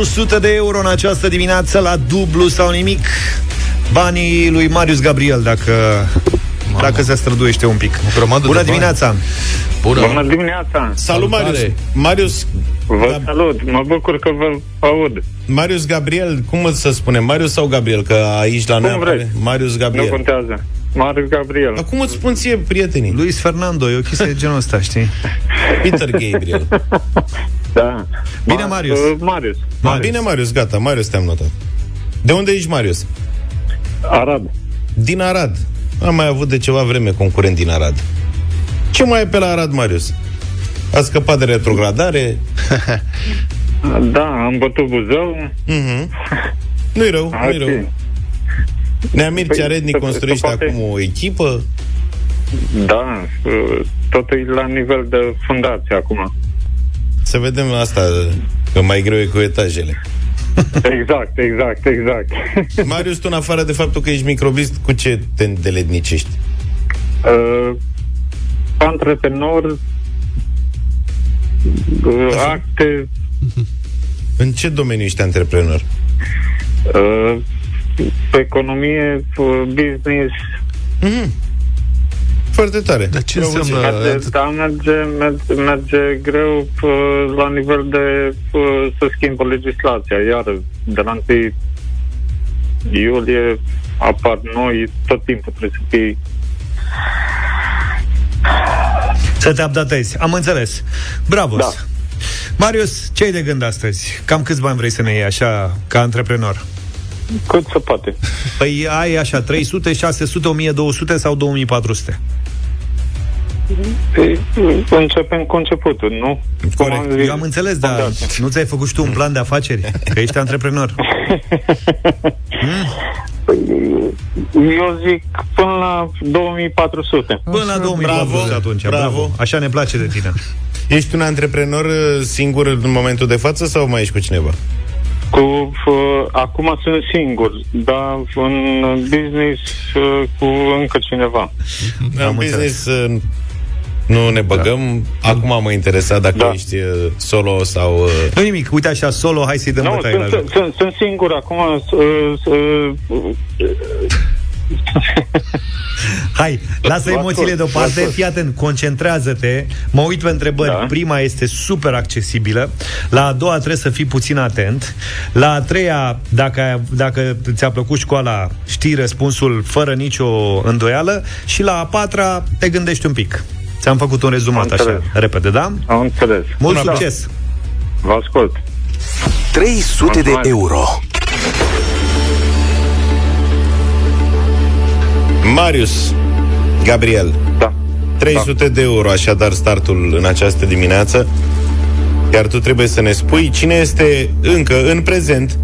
2400 de euro în această dimineață la dublu sau nimic. Banii lui Marius Gabriel, dacă, dacă se străduiește un pic.
O grămadă de
Bună
bani.
dimineața!
Bună!
Bună dimineața!
Salut, Marius!
Salutare.
Marius,
Vă
Da.
salut, mă bucur că vă aud.
Marius Gabriel, cum să spunem? Marius sau Gabriel? Că aici la noi
Cum
apare
vreți.
Marius
Nu
Gabriel.
contează. Marius Gabriel.
Dar cum îți spun ție, prietenii?
Luis Fernando, e o chestie de genul ăsta, știi?
Peter Gabriel.
Da.
Bine,
Ma-
Marius.
uh, Marius.
Ma, bine, Marius, gata, Marius te-am notat. De unde ești, Marius?
Arad.
Din Arad. Am mai avut de ceva vreme concurent din Arad. Ce mai e pe la Arad, Marius? A scăpat de retrogradare?
Da, am bătut Buzău.
Mhm. Nu-i rău, nu-i
Ok.
rău. Neamir
Păi,
Cearednic
se-
construiește
se poate-
acum o echipă.
Da, uh, totul e la nivel de fundație acum.
Să vedem asta, că mai greu e cu etajele.
Exact, exact, exact.
Marius, tu în afară de faptul că ești microbist, cu ce te îndeletnicești?
uh, antreprenor, uh, acte,
În ce domeniu ești antreprenor?
uh, economie, uh, business,
Mhm. Foarte tare.
Dar ce
Bravo,
înseamnă...
Merge, da, merge, merge, merge greu pă, la nivel de pă, să schimbă legislația. Iar de la 1 iulie apar noi, tot timpul trebuie să fii
Să te updatezi. Am înțeles. Bravo.
Da.
Marius, ce ai de gând astăzi? Cam câți bani vrei să ne iei așa, ca antreprenor?
cât se poate.
Păi ai așa 300, 600, 1200 sau 2400?
Păi, Începem cu începutul, nu? Cum am
Corect.
zis,
Eu am înțeles, dar
fundație.
nu ți-ai făcut și tu un plan de afaceri? Că ești antreprenor.
Eu zic până la 2400.
Până la 2400 atunci. Bravo.
bravo.
Așa ne place de tine.
Ești un antreprenor uh, singur în momentul de față sau mai ești cu cineva?
Cu, f- acum sunt singur, dar în business uh, cu încă cineva.
În business uh, nu ne băgăm. Acum mă interesa dacă
Da.
ești uh, solo sau... uh,
Nu nimic, uite așa, solo, hai să-i dăm
Nu,
bătaie la
sunt,
joc.
sunt, sunt, sunt singur acum. Uh, uh,
Hai, lasă
Vă
emoțiile
ascult,
deoparte,
vă ascult.
fii atent, concentrează-te, mă uit pe întrebări,
Da.
prima este super accesibilă, la a doua trebuie să fii puțin atent, la a treia, dacă, dacă ți-a plăcut școala, știi răspunsul fără nicio îndoială și la a patra te gândești un pic. Ți-am făcut un rezumat
Am
așa,
înțeles.
repede, da?
am înțeles.
Mult
Da.
succes!
Vă ascult.
300 de
Mulțumesc.
euro.
Marius Gabriel
Da.
300 de euro, așadar startul în această dimineață Iar tu trebuie să ne spui cine este încă în prezent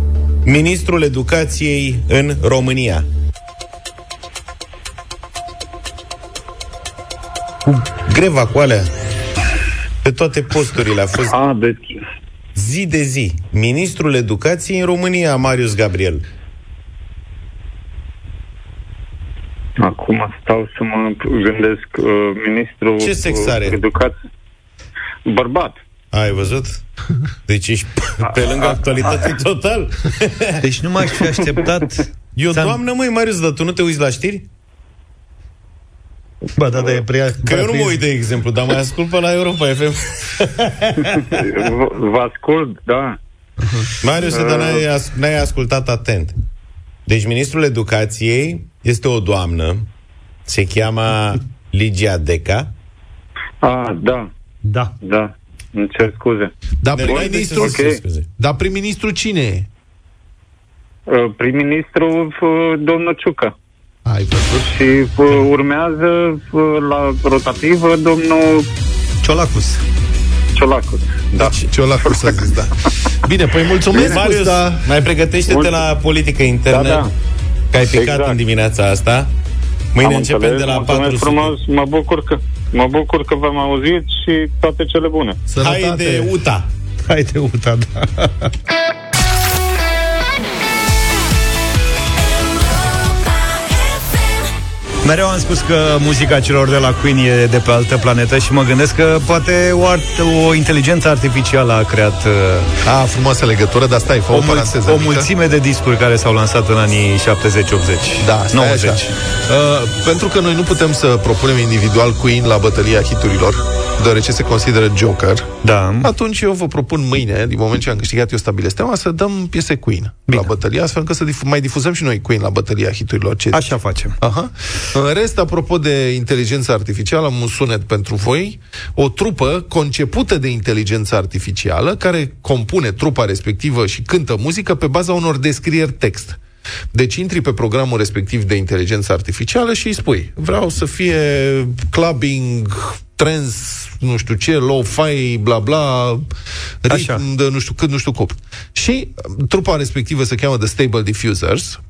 Ministrul Educației în România Cu greva cu alea Pe toate posturile a fost
A, deci,
zi de zi Ministrul Educației în România, Marius Gabriel
acum stau să mă gândesc uh, ministrul
Ce sex
uh,
are?
educației. Bărbat.
Ai văzut? Deci ești pe lângă actualitate total
Deci nu m-aș fi așteptat...
Eu,
Ți-am-
doamnă, măi, Marius, dar tu nu te uiți la știri?
Ba, da, da, e prea...
Că eu nu mă uit, de exemplu, dar mai ascult pe la Europa FM.
V- Vă ascult, da.
Marius, dar n-ai, as- n-ai ascultat atent. Deci, ministrul educației este o doamnă, se cheamă Ligia Deca.
A, da,
Da.
da. Îmi cer scuze.
Dar
De- n-ai de ce
prim-ministru,
să
Ok.
scuze.
dar prim-ministru cine e?
Uh, Prim-ministru uh, domnul Ciucă.
Ai văzut?
Și uh, urmează uh, la rotativă domnul
Ciolacus.
Ciolacuț. Da.
Ce o cu să zis, da. Bine, păi mulțumesc,
Marius,
da.
mai pregătește-te
Mult-
la politică internă,
Da, da.
că ai picat
Exact.
în dimineața asta. Mâine
Am
începem
înțeles,
de la
mulțumesc
400.
frumos, mă bucur că mă bucur că v-am auzit și toate cele bune.
Sănătate.
Hai de UTA.
Hai de uita, da. Mereu am spus că muzica celor de la Queen e de pe altă planetă și mă gândesc că poate o, art, o inteligență artificială a creat uh,
A, frumoasă legătură, dar stai, fă o,
o, mul-
paranteză
o
mică.
mulțime de discuri care s-au lansat în anii 70-80.
Da, stai
90.
Așa. Uh, pentru că noi nu putem să propunem individual Queen la bătălia hiturilor, deoarece se consideră Joker,
Da.
atunci eu vă propun mâine, din moment ce am câștigat eu stabilesc tema, să dăm piese Queen
Bine.
la bătălia, astfel încât să difu- mai difuzăm și noi Queen la bătălia hiturilor. Ce
Așa facem.
Aha. În rest, apropo de inteligență artificială, am un sunet pentru voi. O trupă concepută de inteligență artificială, care compune trupa respectivă și cântă muzică pe baza unor descrieri text. Deci intri pe programul respectiv de inteligență artificială și îi spui vreau să fie clubbing, trans, nu știu ce, low-fi, bla bla,
Așa.
ritm de nu știu cât, nu știu cum. Și uh, trupa respectivă se cheamă The Stable Diffusers,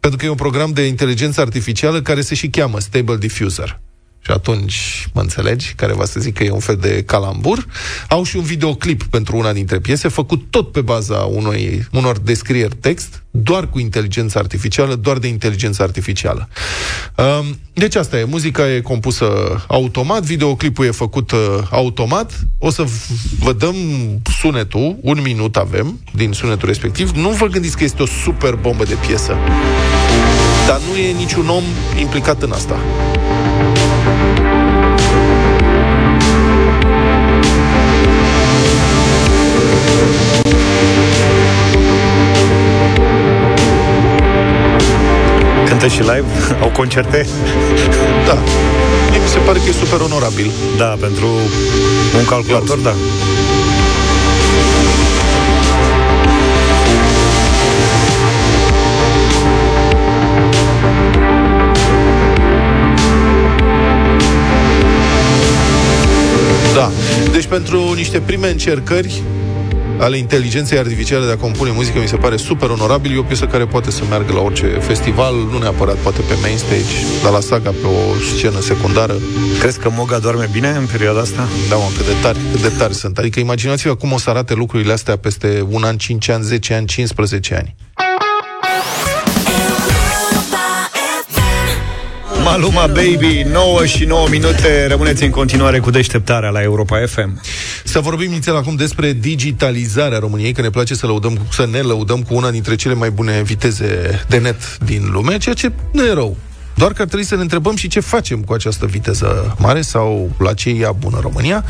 pentru că e un program de inteligență artificială care se și cheamă Stable Diffuser. Și atunci, mă înțelegi, care va să zic că e un fel de calambur. Au și un videoclip pentru una dintre piese, făcut tot pe baza unui, unor descrieri text, doar cu inteligență artificială, doar de inteligență artificială. Um, Deci asta e, muzica e compusă automat, videoclipul e făcut uh, automat. O să v- vă dăm sunetul, un minut avem din sunetul respectiv. Nu vă gândiți că este o super bombă de piesă. Dar nu e niciun om implicat în asta.
Cântă și live? Au concerte?
Da. Mie mi se pare că e super onorabil.
Da, pentru un calculator, da.
Da. Deci pentru niște prime încercări ale inteligenței artificiale de a compune muzică mi se pare super onorabil. E o piesă care poate să meargă la orice festival, nu neapărat poate pe main stage, dar la saga pe o scenă secundară.
Crezi că Moga doarme bine în perioada asta?
Da, mă, cât de tari, cât de tari sunt. Adică imaginați-vă cum o să arate lucrurile astea peste un an, 5 ani, 10 ani, 15 ani.
Maluma Baby, 9 și 9 minute Rămâneți în continuare cu deșteptarea la Europa FM
Să vorbim inițial acum despre digitalizarea României, că ne place să, lăudăm, să ne lăudăm cu una dintre cele mai bune viteze de net din lume, ceea ce nu e rău. Doar că ar trebui să ne întrebăm și ce facem cu această viteză mare sau la ce ia bună România.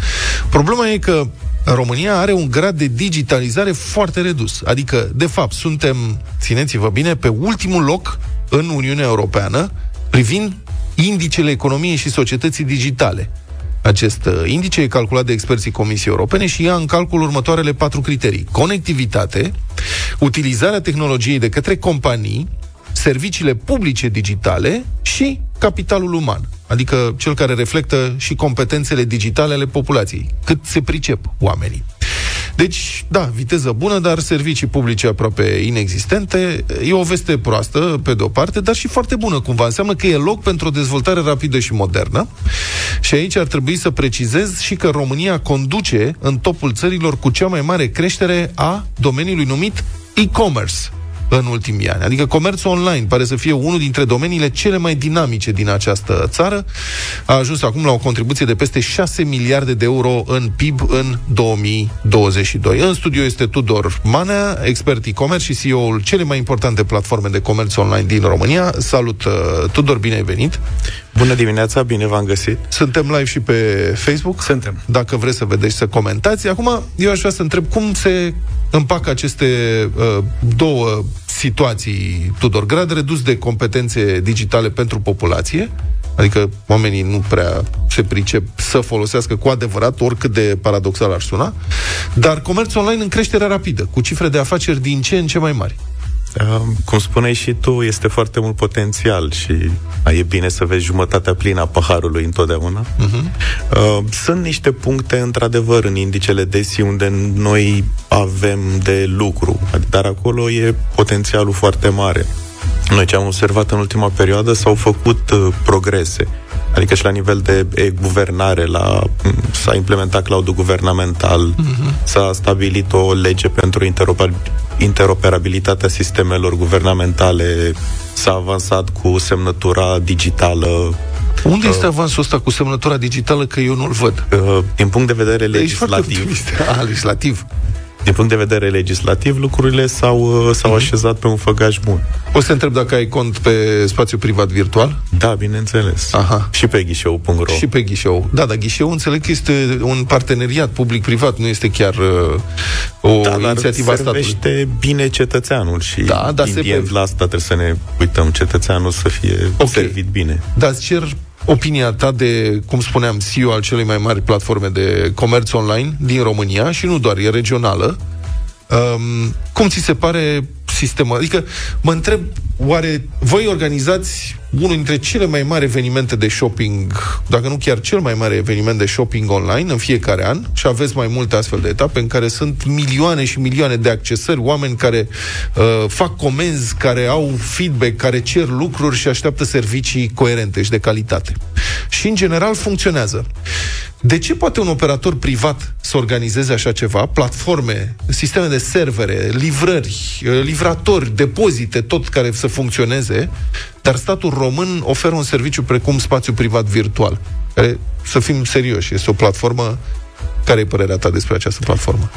Problema e că România are un grad de digitalizare foarte redus. Adică, de fapt, suntem, țineți-vă bine, pe ultimul loc în Uniunea Europeană privind indicele economiei și societății digitale. Acest uh, indice e calculat de experții Comisiei Europene și ia în calcul următoarele patru criterii. Conectivitate, utilizarea tehnologiei de către companii, serviciile publice digitale și capitalul uman, adică cel care reflectă și competențele digitale ale populației, cât se pricep oamenii. Deci, da, viteză bună, dar servicii publice aproape inexistente. E o veste proastă, pe de o parte, dar și foarte bună, cumva. Înseamnă că e loc pentru o dezvoltare rapidă și modernă. Și aici ar trebui să precizez și că România conduce în topul țărilor cu cea mai mare creștere a domeniului numit e-commerce în ultimii ani. Adică comerțul online pare să fie unul dintre domeniile cele mai dinamice din această țară. A ajuns acum la o contribuție de peste 6 miliarde de euro în PIB în 2022. În studio este Tudor Manea, expert e-commerce și CEO-ul cele mai importante platforme de comerț online din România. Salut, uh, Tudor, bine ai venit!
Bună dimineața, bine v-am găsit.
Suntem live și pe Facebook.
Suntem.
Dacă vreți să vedeți, să comentați. Acum, eu aș vrea să întreb cum se împacă aceste uh, două situații, Tudor. Grad redus de competențe digitale pentru populație, adică oamenii nu prea se pricep să folosească cu adevărat, oricât de paradoxal ar suna, dar comerțul online în creștere rapidă, cu cifre de afaceri din ce în ce mai mari.
Uh, cum spuneai și tu, este foarte mult potențial și uh, e bine să vezi jumătatea plină a paharului întotdeauna. Uh-huh. Uh, sunt niște puncte, într-adevăr, în indicele DESI unde noi avem de lucru, dar acolo e potențialul foarte mare. Noi ce am observat în ultima perioadă s-au făcut uh, progrese. Adică și la nivel de e-guvernare, la, s-a implementat cloud guvernamental, uh-huh. s-a stabilit o lege pentru interoperabilitatea sistemelor guvernamentale, s-a avansat cu semnătura digitală,
unde este avansul ăsta cu semnătura digitală, că eu nu-l văd?
Uh, din punct de vedere legislativ.
A, legislativ.
Din punct de vedere legislativ, lucrurile s-au, uh, s-au mm-hmm. așezat pe un făgaș bun.
O să te întreb dacă ai cont pe spațiu privat virtual?
Da, bineînțeles. Aha. Și pe ghișeu.ro.
Și pe ghișeu. Da, dar ghișeu înțeleg că este un parteneriat public-privat, nu este chiar uh, o
da,
inițiativă a
statului. servește bine cetățeanul și
da, da,
din se la asta trebuie să ne uităm, cetățeanul să fie okay. servit bine.
Dar cer opinia ta de, cum spuneam, CEO al celei mai mari platforme de comerț online din România și nu doar, e regională. Um, cum ți se pare sistemul? Adică mă întreb, oare voi organizați unul dintre cele mai mari evenimente de shopping, dacă nu chiar cel mai mare eveniment de shopping online în fiecare an și aveți mai multe astfel de etape în care sunt milioane și milioane de accesări, oameni care uh, fac comenzi, care au feedback, care cer lucruri și așteaptă servicii coerente și de calitate. Și în general funcționează. De ce poate un operator privat să organizeze așa ceva? Platforme, sisteme de servere, livrări, uh, livratori, depozite, tot care să funcționeze, dar statul român oferă un serviciu precum spațiu privat virtual, care, să fim serioși, este o platformă care e părerea ta despre această platformă?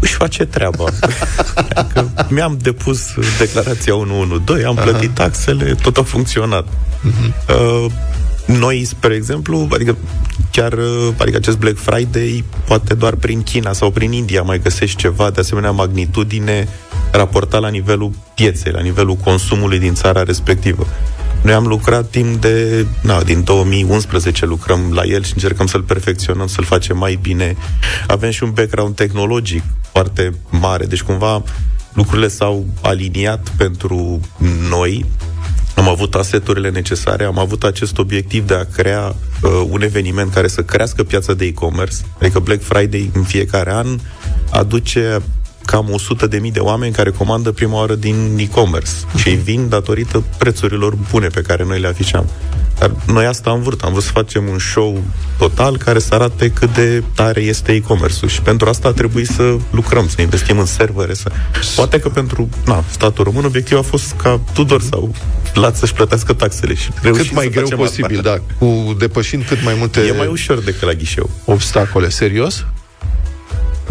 Își face treaba. adică mi-am depus declarația 112, am Aha. plătit taxele, tot a funcționat. Uh-huh. Uh, noi, spre exemplu, adică chiar adică acest Black Friday, poate doar prin China sau prin India mai găsești ceva de asemenea magnitudine raportat la nivelul pieței, la nivelul consumului din țara respectivă. Noi am lucrat timp de, na, din 2011 lucrăm la el și încercăm să-l perfecționăm, să-l facem mai bine. Avem și un background tehnologic foarte mare, deci cumva lucrurile s-au aliniat pentru noi. Am avut aseturile necesare, am avut acest obiectiv de a crea uh, un eveniment care să crească piața de e-commerce, adică Black Friday în fiecare an aduce cam 100 de mii de oameni care comandă prima oară din e-commerce uh-huh. și vin datorită prețurilor bune pe care noi le afișam. Dar noi asta am vrut, am vrut să facem un show total care să arate cât de tare este e-commerce-ul și pentru asta a trebuit să lucrăm, să investim în servere, să... Poate că pentru na, statul român obiectivul a fost ca Tudor sau Lat să-și plătească taxele și
Cât mai greu posibil, asta. da, cu depășind cât mai multe...
E mai ușor decât la ghișeu.
Obstacole, serios?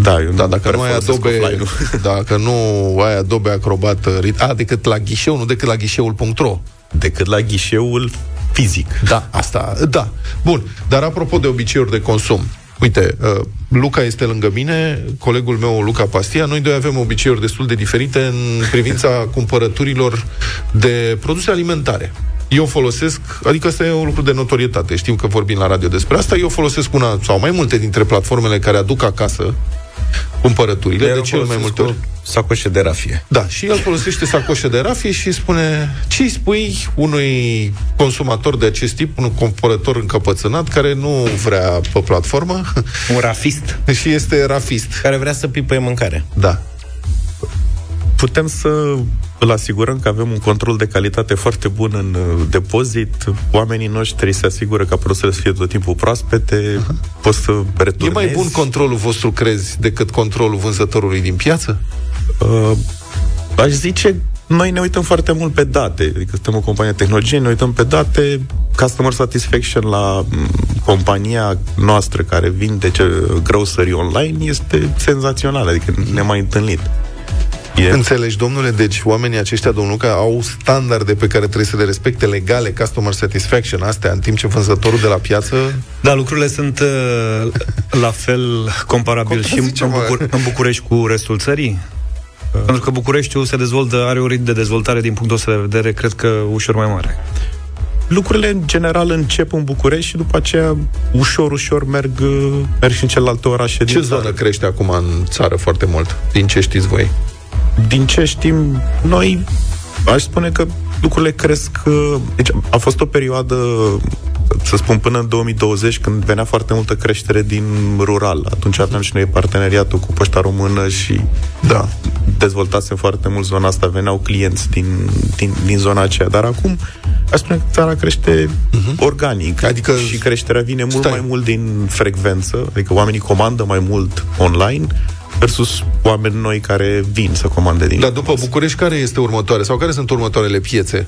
Da, eu
da, dacă nu ai Adobe, dacă nu ai Adobe Acrobat, a, decât la ghișeu, nu decât la ghișeul.ro.
Decât la ghișeul fizic.
Da, asta, da. Bun, dar apropo de obiceiuri de consum, Uite, uh, Luca este lângă mine, colegul meu Luca Pastia, noi doi avem obiceiuri destul de diferite în privința cumpărăturilor de produse alimentare. Eu folosesc, adică asta e un lucru de notorietate, știm că vorbim la radio despre asta, eu folosesc una sau mai multe dintre platformele care aduc acasă cumpărăturile, de cel mai multe ori.
Sacoșe de rafie.
Da, și el folosește sacoșe de rafie și spune ce îi spui unui consumator de acest tip, un cumpărător încăpățânat care nu vrea pe platformă.
Un rafist.
și este rafist.
Care vrea să pipăie mâncare.
Da
putem să îl asigurăm că avem un control de calitate foarte bun în uh, depozit. Oamenii noștri se asigură ca produsele să fie tot timpul proaspete, uh-huh. poți să returnezi.
E mai bun controlul vostru, crezi, decât controlul vânzătorului din piață?
Uh, aș zice noi ne uităm foarte mult pe date, adică suntem o companie de tehnologie, ne uităm pe date, customer satisfaction la mm, compania noastră care vinde grocery online este senzațional, adică ne mai întâlnit.
E... Înțelegi, domnule? Deci oamenii aceștia, domnul Luca, au standarde pe care trebuie să le respecte legale, customer satisfaction, astea, în timp ce vânzătorul de la piață...
Da, lucrurile sunt uh, la fel comparabil și în, Bucur- în București cu restul țării? Uh. Pentru că Bucureștiul se dezvoltă, are un ritm de dezvoltare din punctul ăsta de vedere, cred că ușor mai mare.
Lucrurile, în general, încep în București și după aceea, ușor, ușor merg, uh, merg și în celelalte orașe
Ce zonă țară. crește acum în țară foarte mult? Din ce știți voi?
Din ce știm noi, aș spune că lucrurile cresc. Uh, deci a fost o perioadă, să spun, până în 2020, când venea foarte multă creștere din rural. Atunci aveam și noi parteneriatul cu Poșta Română și
da.
dezvoltasem foarte mult zona asta, veneau clienți din, din, din zona aceea. Dar acum, aș spune că țara crește uh-huh. organic. Adică și creșterea vine mult stai. mai mult din frecvență, adică oamenii comandă mai mult online, versus oameni noi care vin să comande din
Dar după București, care este următoare? Sau care sunt următoarele piețe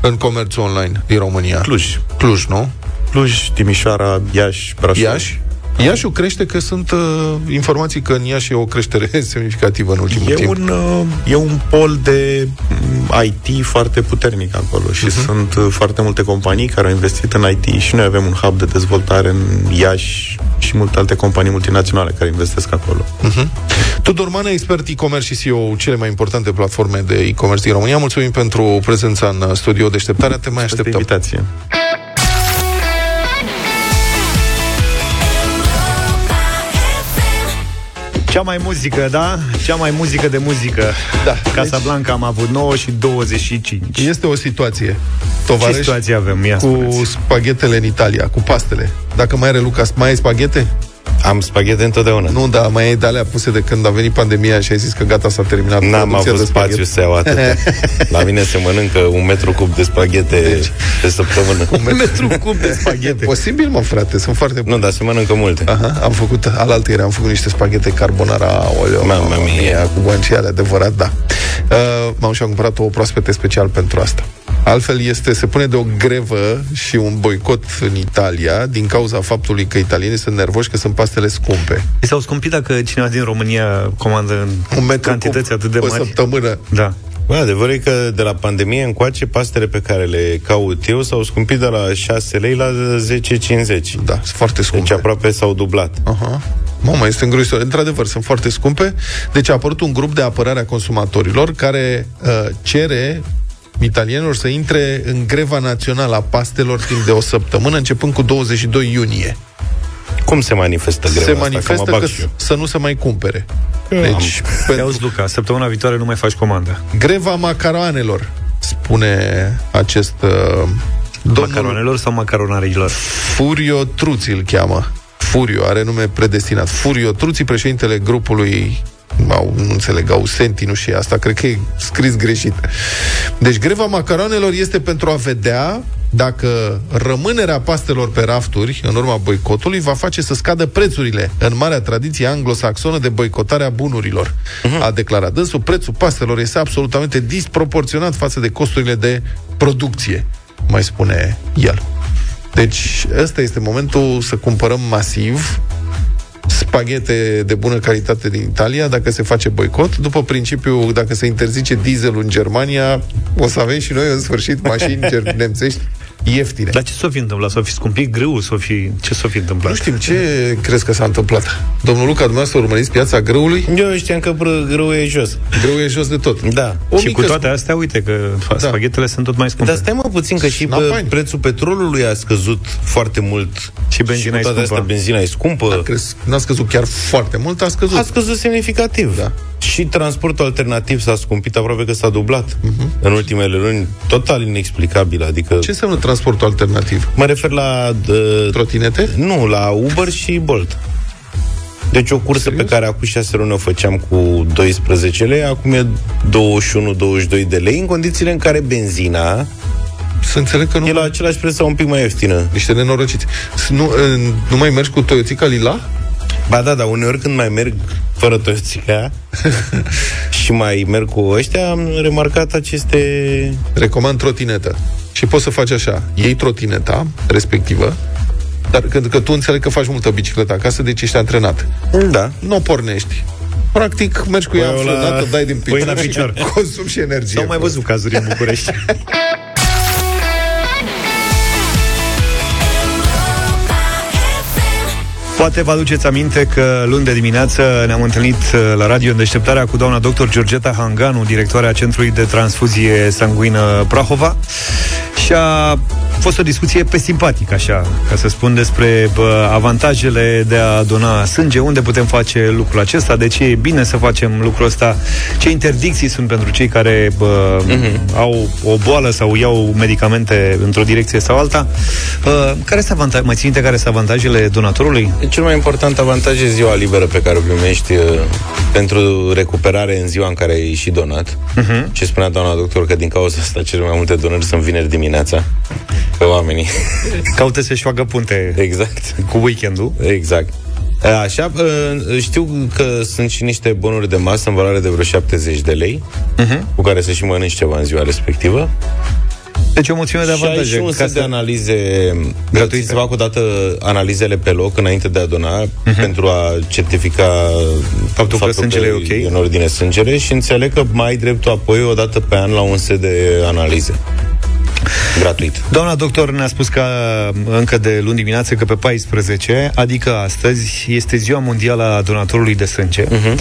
în comerțul online din România?
Cluj.
Cluj, nu?
Cluj, Timișoara, Iași, Brașov.
Iași? Iașiul crește că sunt uh, informații că în Iași e o creștere semnificativă în ultimul
e
timp.
Un, uh, e un pol de mm, IT foarte puternic acolo și uh-huh. sunt uh, foarte multe companii care au investit în IT și noi avem un hub de dezvoltare în Iași și multe alte companii multinaționale care investesc acolo. Uh-huh.
Tudor Mană, expert e-commerce și CEO cele mai importante platforme de e-commerce din România. Mulțumim pentru prezența în studio Deșteptarea. Te mai așteptăm.
invitație.
Cea mai muzică, da? Cea mai muzică de muzică.
Da.
Casablanca deci... am avut 9 și 25.
Este o situație.
Tovarăș, Ce situație avem? Ia
cu
spuneți.
spaghetele în Italia, cu pastele. Dacă mai are Lucas, mai ai spaghete?
Am spaghete întotdeauna.
Nu, dar mai e de alea puse de când a venit pandemia și ai zis că gata, s-a terminat
N-am avut de spațiu să iau atâtea. La mine se mănâncă un metru cub de spaghete deci, pe săptămână.
Un metru cub de spaghete. Posibil, mă, frate, sunt foarte bune.
Nu, dar se mănâncă multe.
Aha, am făcut, alaltă am făcut niște spaghete carbonara, oleo,
Mamma mia.
cu guanciale, adevărat, da. Uh, m-am și-am cumpărat o proaspete special pentru asta. Altfel este, se pune de o grevă și un boicot în Italia din cauza faptului că italienii sunt nervoși că sunt pastele scumpe.
I s-au scumpit dacă cineva din România comandă în un metru cantități atât de mari.
O săptămână.
Da.
Bă, adevărul e că de la pandemie încoace, pastele pe care le caut eu s-au scumpit de la 6 lei la 10,50.
Da, sunt foarte scumpe.
Deci aproape s-au dublat.
Aha. Mamă, este îngrozitor. Într-adevăr, sunt foarte scumpe. Deci a apărut un grup de apărare a consumatorilor care uh, cere italienilor să intre în greva națională a pastelor timp de o săptămână, începând cu 22 iunie.
Cum se manifestă greva
se
asta?
manifestă
Că mă
că,
bag și eu.
să nu se mai cumpere.
Deci,
Deci,
Te auzi, Luca, săptămâna viitoare nu mai faci comandă.
greva macaroanelor, spune acest uh, domnul
Macaronelor sau macaronarilor?
Furio Truți îl cheamă. Furio, are nume predestinat. Furio Truți, președintele grupului au, nu înțeleg, Ausenti, nu știu asta, cred că e scris greșit. Deci greva macaronelor este pentru a vedea dacă rămânerea pastelor pe rafturi în urma boicotului va face să scadă prețurile în marea tradiție anglosaxonă de boicotare a bunurilor. Uh-huh. A declarat dânsul, prețul pastelor este absolutamente disproporționat față de costurile de producție, mai spune el. Deci, ăsta este momentul să cumpărăm masiv spaghete de bună calitate din Italia, dacă se face boicot. După principiu, dacă se interzice dieselul în Germania, o să avem și noi în sfârșit mașini ger- nemțești ieftine.
Dar ce s-o fi întâmplat? S-o fi scumpit grâu? S-o fi... Ce s-o fi întâmplat?
Nu știm ce crezi că s-a întâmplat. Domnul Luca, dumneavoastră urmăriți piața grâului?
Eu știam că bră- grâu e jos.
Grâu e jos de tot.
Da.
O
și
mică
cu toate astea, uite că da. spaghetele sunt tot mai scumpe.
Dar stai mă puțin că și bă,
Snapani.
prețul petrolului a scăzut foarte mult.
Și benzina
cu
e
toate
scumpă.
astea, benzina e scumpă.
Crezi, n-a scăzut chiar foarte mult, a scăzut.
A scăzut semnificativ.
Da.
Și transportul alternativ s-a scumpit, aproape că s-a dublat uh-huh. în ultimele luni, total inexplicabil. Adică
Ce înseamnă transportul alternativ?
mă refer la uh,
Trotinete?
nu, la Uber și Bolt. Deci o cursă
Serios?
pe care acum 6 luni o făceam cu 12 lei, acum e 21-22 de lei, în condițiile în care benzina
Să înțeleg că nu...
e la același preț sau un pic mai ieftină.
Niște nenorociți. S- Nu, în- nu mai mergi cu Toyotica Lila?
Ba da, dar uneori când mai merg fără toțica și mai merg cu ăștia, am remarcat aceste...
Recomand trotinetă. Și poți să faci așa. Iei trotineta respectivă, dar când că tu înțeleg că faci multă bicicletă acasă, deci ești antrenat.
Da.
Nu o pornești. Practic, mergi cu ea
Pui-o la-
înflănată, dai din
pui
picior,
la picior.
și consumi și energie.
S-au mai văzut cazuri în București. Poate vă aduceți aminte că luni de dimineață ne-am întâlnit uh, la radio în deșteptarea cu doamna doctor Georgeta Hanganu, directoarea Centrului de Transfuzie Sanguină Prahova și a fost o discuție pe simpatic, așa, ca să spun despre bă, avantajele de a dona sânge, unde putem face lucrul acesta, de ce e bine să facem lucrul ăsta, ce interdicții sunt pentru cei care bă, mm-hmm. au o boală sau iau medicamente într-o direcție sau alta. Uh, care sunt avantajele? Mai țin minte care sunt avantajele donatorului?
Cel mai important avantaj e ziua liberă pe care o primești uh, pentru recuperare în ziua în care ai și donat. Uh-huh. Ce spunea doamna doctor că din cauza asta cele mai multe donări sunt vineri dimineața. Că oamenii...
Caută să-și facă punte
exact.
cu weekendul.
Exact. Așa, uh, știu că sunt și niște bonuri de masă în valoare de vreo 70 de lei,
Uh-huh.
cu care să și mănânci ceva în ziua respectivă.
Deci o mulțime de
Și ai
avantaje.
și un
ca
set
să-
de analize
Gratuite.
Ți se fac odată analizele pe loc înainte de a dona
Mhm.
pentru a certifica
Faptul că sângele e ok.
e în ordine sângere și înțeleg că mai ai dreptul apoi odată pe an la un set de analize. Gratuit.
Doamna doctor ne-a spus că încă de luni dimineață că pe 14, adică astăzi, este ziua mondială a donatorului de sânge. Uh-huh.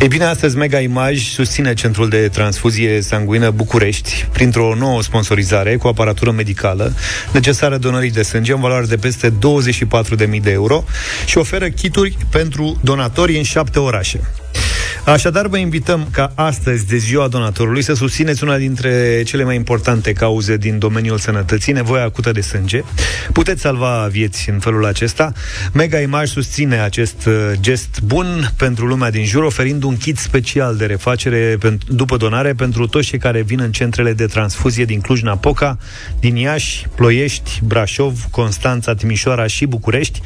Ei bine, astăzi Mega Image susține Centrul de Transfuzie Sanguină București printr-o nouă sponsorizare cu aparatură medicală necesară donării de sânge în valoare de peste 24.000 de euro și oferă kituri pentru donatori în șapte orașe. Așadar, vă invităm ca astăzi, de ziua donatorului, să susțineți una dintre cele mai importante cauze din domeniul sănătății, nevoia acută de sânge. Puteți salva vieți în felul acesta. Mega Image susține acest uh, gest bun pentru lumea din jur, oferind un kit special de refacere pentru, după donare pentru toți cei care vin în centrele de transfuzie din Cluj-Napoca, din Iași, Ploiești, Brașov, Constanța, Timișoara și București.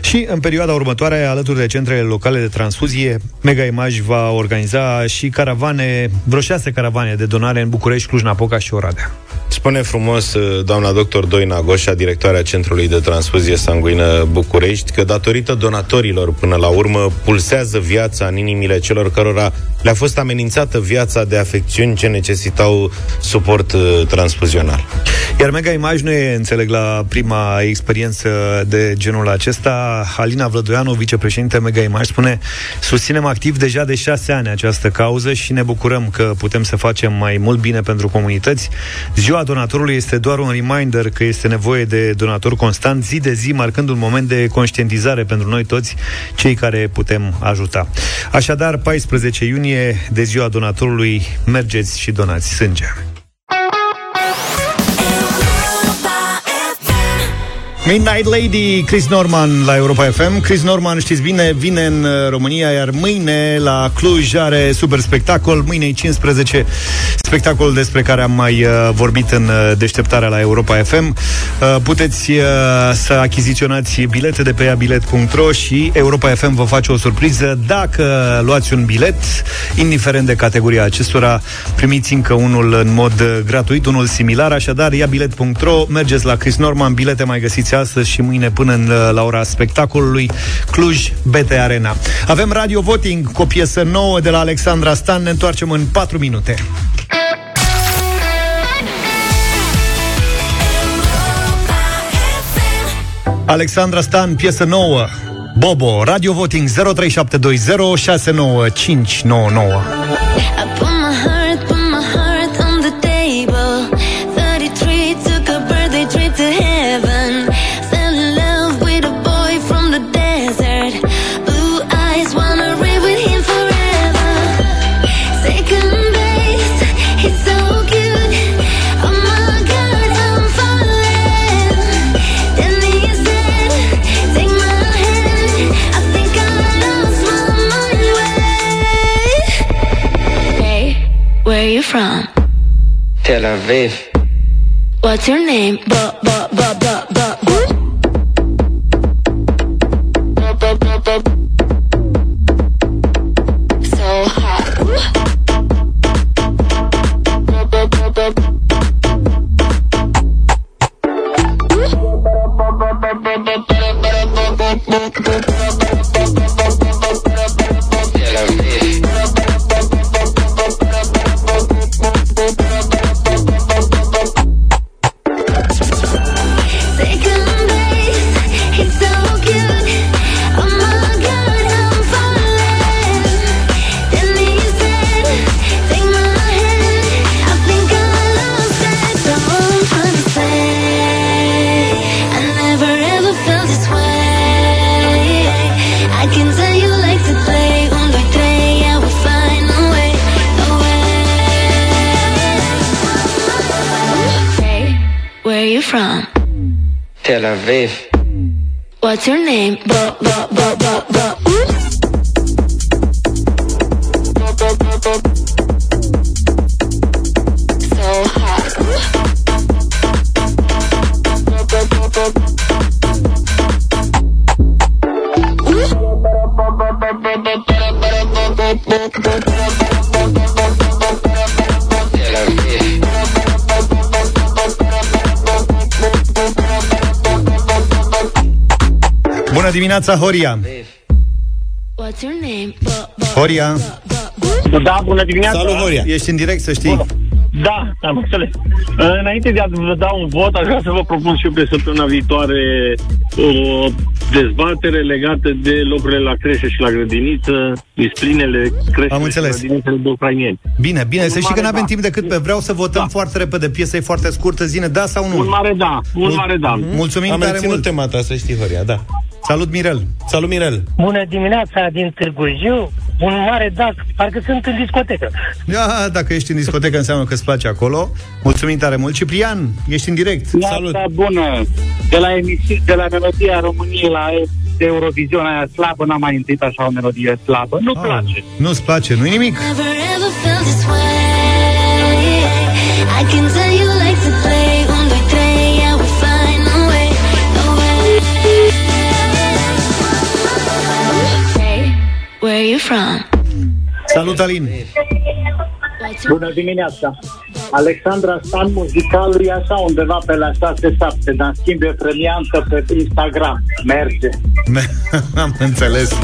Și în perioada următoare, alături de centrele locale de transfuzie, Mega Image va organiza și caravane, vreo șase caravane de donare în București, Cluj-Napoca și Oradea.
Spune frumos uh, doamna doctor Doina Goșa, directoarea Centrului de Transfuzie Sanguină București, că datorită donatorilor până la urmă pulsează viața în inimile celor cărora le-a fost amenințată viața de afecțiuni ce necesitau suport uh, transfuzional.
Iar Mega Image nu e, înțeleg, la prima experiență de genul acesta. Alina Vlădoianu, vicepreședinte Mega Image, spune susținem activ deja de șase ani această cauză și ne bucurăm că putem să facem mai mult bine pentru comunități. Ziua donatorului este doar un reminder că este nevoie de donator constant, zi de zi, marcând un moment de conștientizare pentru noi toți, cei care putem ajuta. Așadar, 14 iunie, de ziua donatorului, mergeți și donați sânge. Midnight Lady, Chris Norman la Europa FM. Chris Norman, știți bine, vine în uh, România, iar mâine la Cluj are super spectacol. Mâine e 15, spectacol despre care am mai uh, vorbit în uh, deșteptarea la Europa FM. Uh, puteți uh, să achiziționați bilete de pe iabilet.ro și Europa FM vă face o surpriză. Dacă luați un bilet, indiferent de categoria acestora, primiți încă unul în mod uh, gratuit, unul similar, așadar iabilet.ro, mergeți la Chris Norman, bilete mai găsiți astăzi și mâine până în, uh, la ora spectacolului Cluj BT Arena. Avem Radio Voting cu o piesă nouă de la Alexandra Stan, ne întoarcem în 4 minute. Alexandra Stan, piesă nouă. Bobo, Radio Voting 0372
live.
What's your name? Bo, bo, bo, where you from?
Tel Aviv.
What's your name? But, but, but, but, but. So
dimineața, Horia!
What's your name? But, but,
Horia!
Da, bună dimineața.
Salut, Horia! Ești în direct, să știi.
Da, am înțeles. Înainte de a vă da un vot, aș vrea să vă propun și eu pe săptămâna viitoare o dezbatere legată de locurile la creșă și la grădiniță, displinele creșe
Am înțeles.
și grădinițele de ucrainieni.
Bine, bine,
Un
să știi că
mare
nu avem
da.
timp decât pe vreau să votăm foarte repede. Piesa e foarte scurtă, zine da sau nu.
Un mare da, un
Mul-
mare da.
Mulțumim
Am
tare
menținut
mult.
tema ta, să știi, Horia, da.
Salut, Mirel!
Salut, Mirel!
Bună dimineața din Târgu Jiu. Un mare dac, parcă sunt în discotecă.
Ia, dacă ești în discotecă, înseamnă că îți place acolo. Mulțumim tare mult. Ciprian, ești în direct.
Salut! bună! De la emisiune, de la melodia României la Eurovision aia slabă, n-am mai întâlnit așa o melodie slabă. Nu place.
Nu-ți place, nu-i nimic?
Never ever felt this way. I can tell you like to where you from?
Salut, Alin!
Bună dimineața! Alexandra Stan muzicalul e așa undeva pe la 6-7, dar în schimb e premiantă pe Instagram. Merge.
Am înțeles.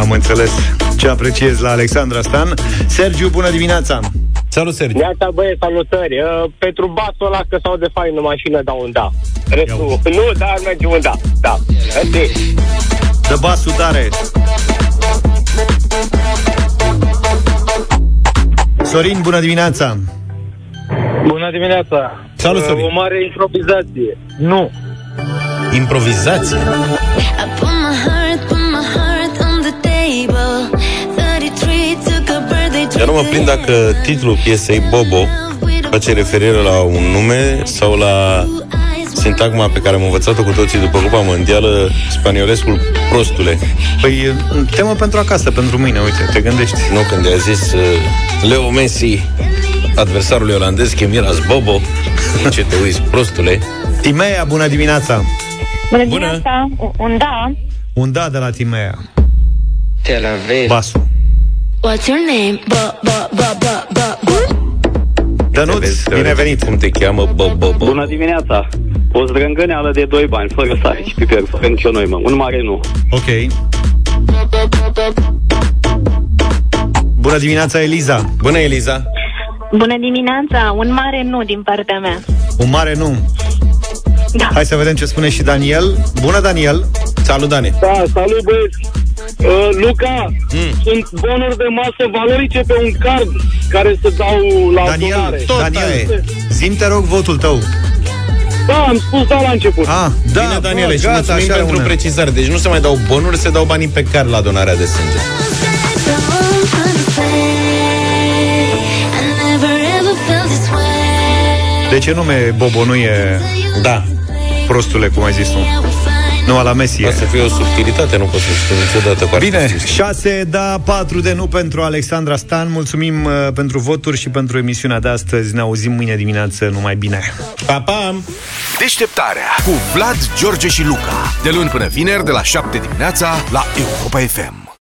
Am înțeles ce apreciez la Alexandra Stan. Sergiu, bună dimineața!
Salut, Sergiu.
Neața, băie, salutări. Uh, pentru basul ăla că s-au de fain în mașină, dau un da. Restul, nu, dar merge un da. Da. Mersi.
Dă basul tare. Sorin, bună dimineața!
Bună dimineața!
Salut, Sorin.
O mare improvizație. Nu.
Improvizație?
I put my heart, put my heart on the table. 33 took a birthday
Eu nu mă prind dacă titlul piesei Bobo face referire la un nume sau la sintagma pe care am învățat-o cu toții după Cupa Mondială, spaniolescul prostule.
Păi, e temă pentru acasă, pentru mâine, uite, te gândești.
Nu, când i-a zis uh, Leo Messi, adversarul olandez, că miras Bobo, ce te uiți, prostule.
Timea, bună dimineața!
Bună dimineața, Un- un da.
Un da de la Timea.
Tel Aviv.
Basul.
What's your name? Ba, ba, ba, ba, ba, ba.
Dănuț, bine venit!
Cum te cheamă, Bobo?
Bună dimineața! O zdrângâneală de 2 bani, fără sare și piper, fără nicio noi, mă. Un mare nu.
Ok. Bună dimineața, Eliza!
Bună, Eliza!
Bună dimineața, un mare nu din partea mea.
Un mare nu.
Da.
Hai să vedem ce spune și Daniel. Bună, Daniel!
Salut, Dani!
Da, salut băieți! Uh, Luca, mm. sunt bonuri de masă valorice pe un card care se dau la
Daniel,
adunare.
Daniel, zim te rog votul tău.
Da, am spus da la început.
Ah, da,
Bine, Daniele,
bă,
și
gata,
mulțumim
așa
pentru
rămâne.
precizare. Deci nu se mai dau bonuri, se dau banii pe car la donarea de sânge.
I never ever felt this way.
De ce nume Bobo nu e
Da.
prostule, cum ai zis tu? Nu, la Messi
Poate
e.
să fie o subtilitate, nu pot să spun niciodată cu
Bine,
artistul.
6 da, 4 de nu pentru Alexandra Stan. Mulțumim uh, pentru voturi și pentru emisiunea de astăzi. Ne auzim mâine dimineață numai bine.
Pa, pa!
Deșteptarea cu Vlad, George și Luca. De luni până vineri, de la 7 dimineața, la Europa FM.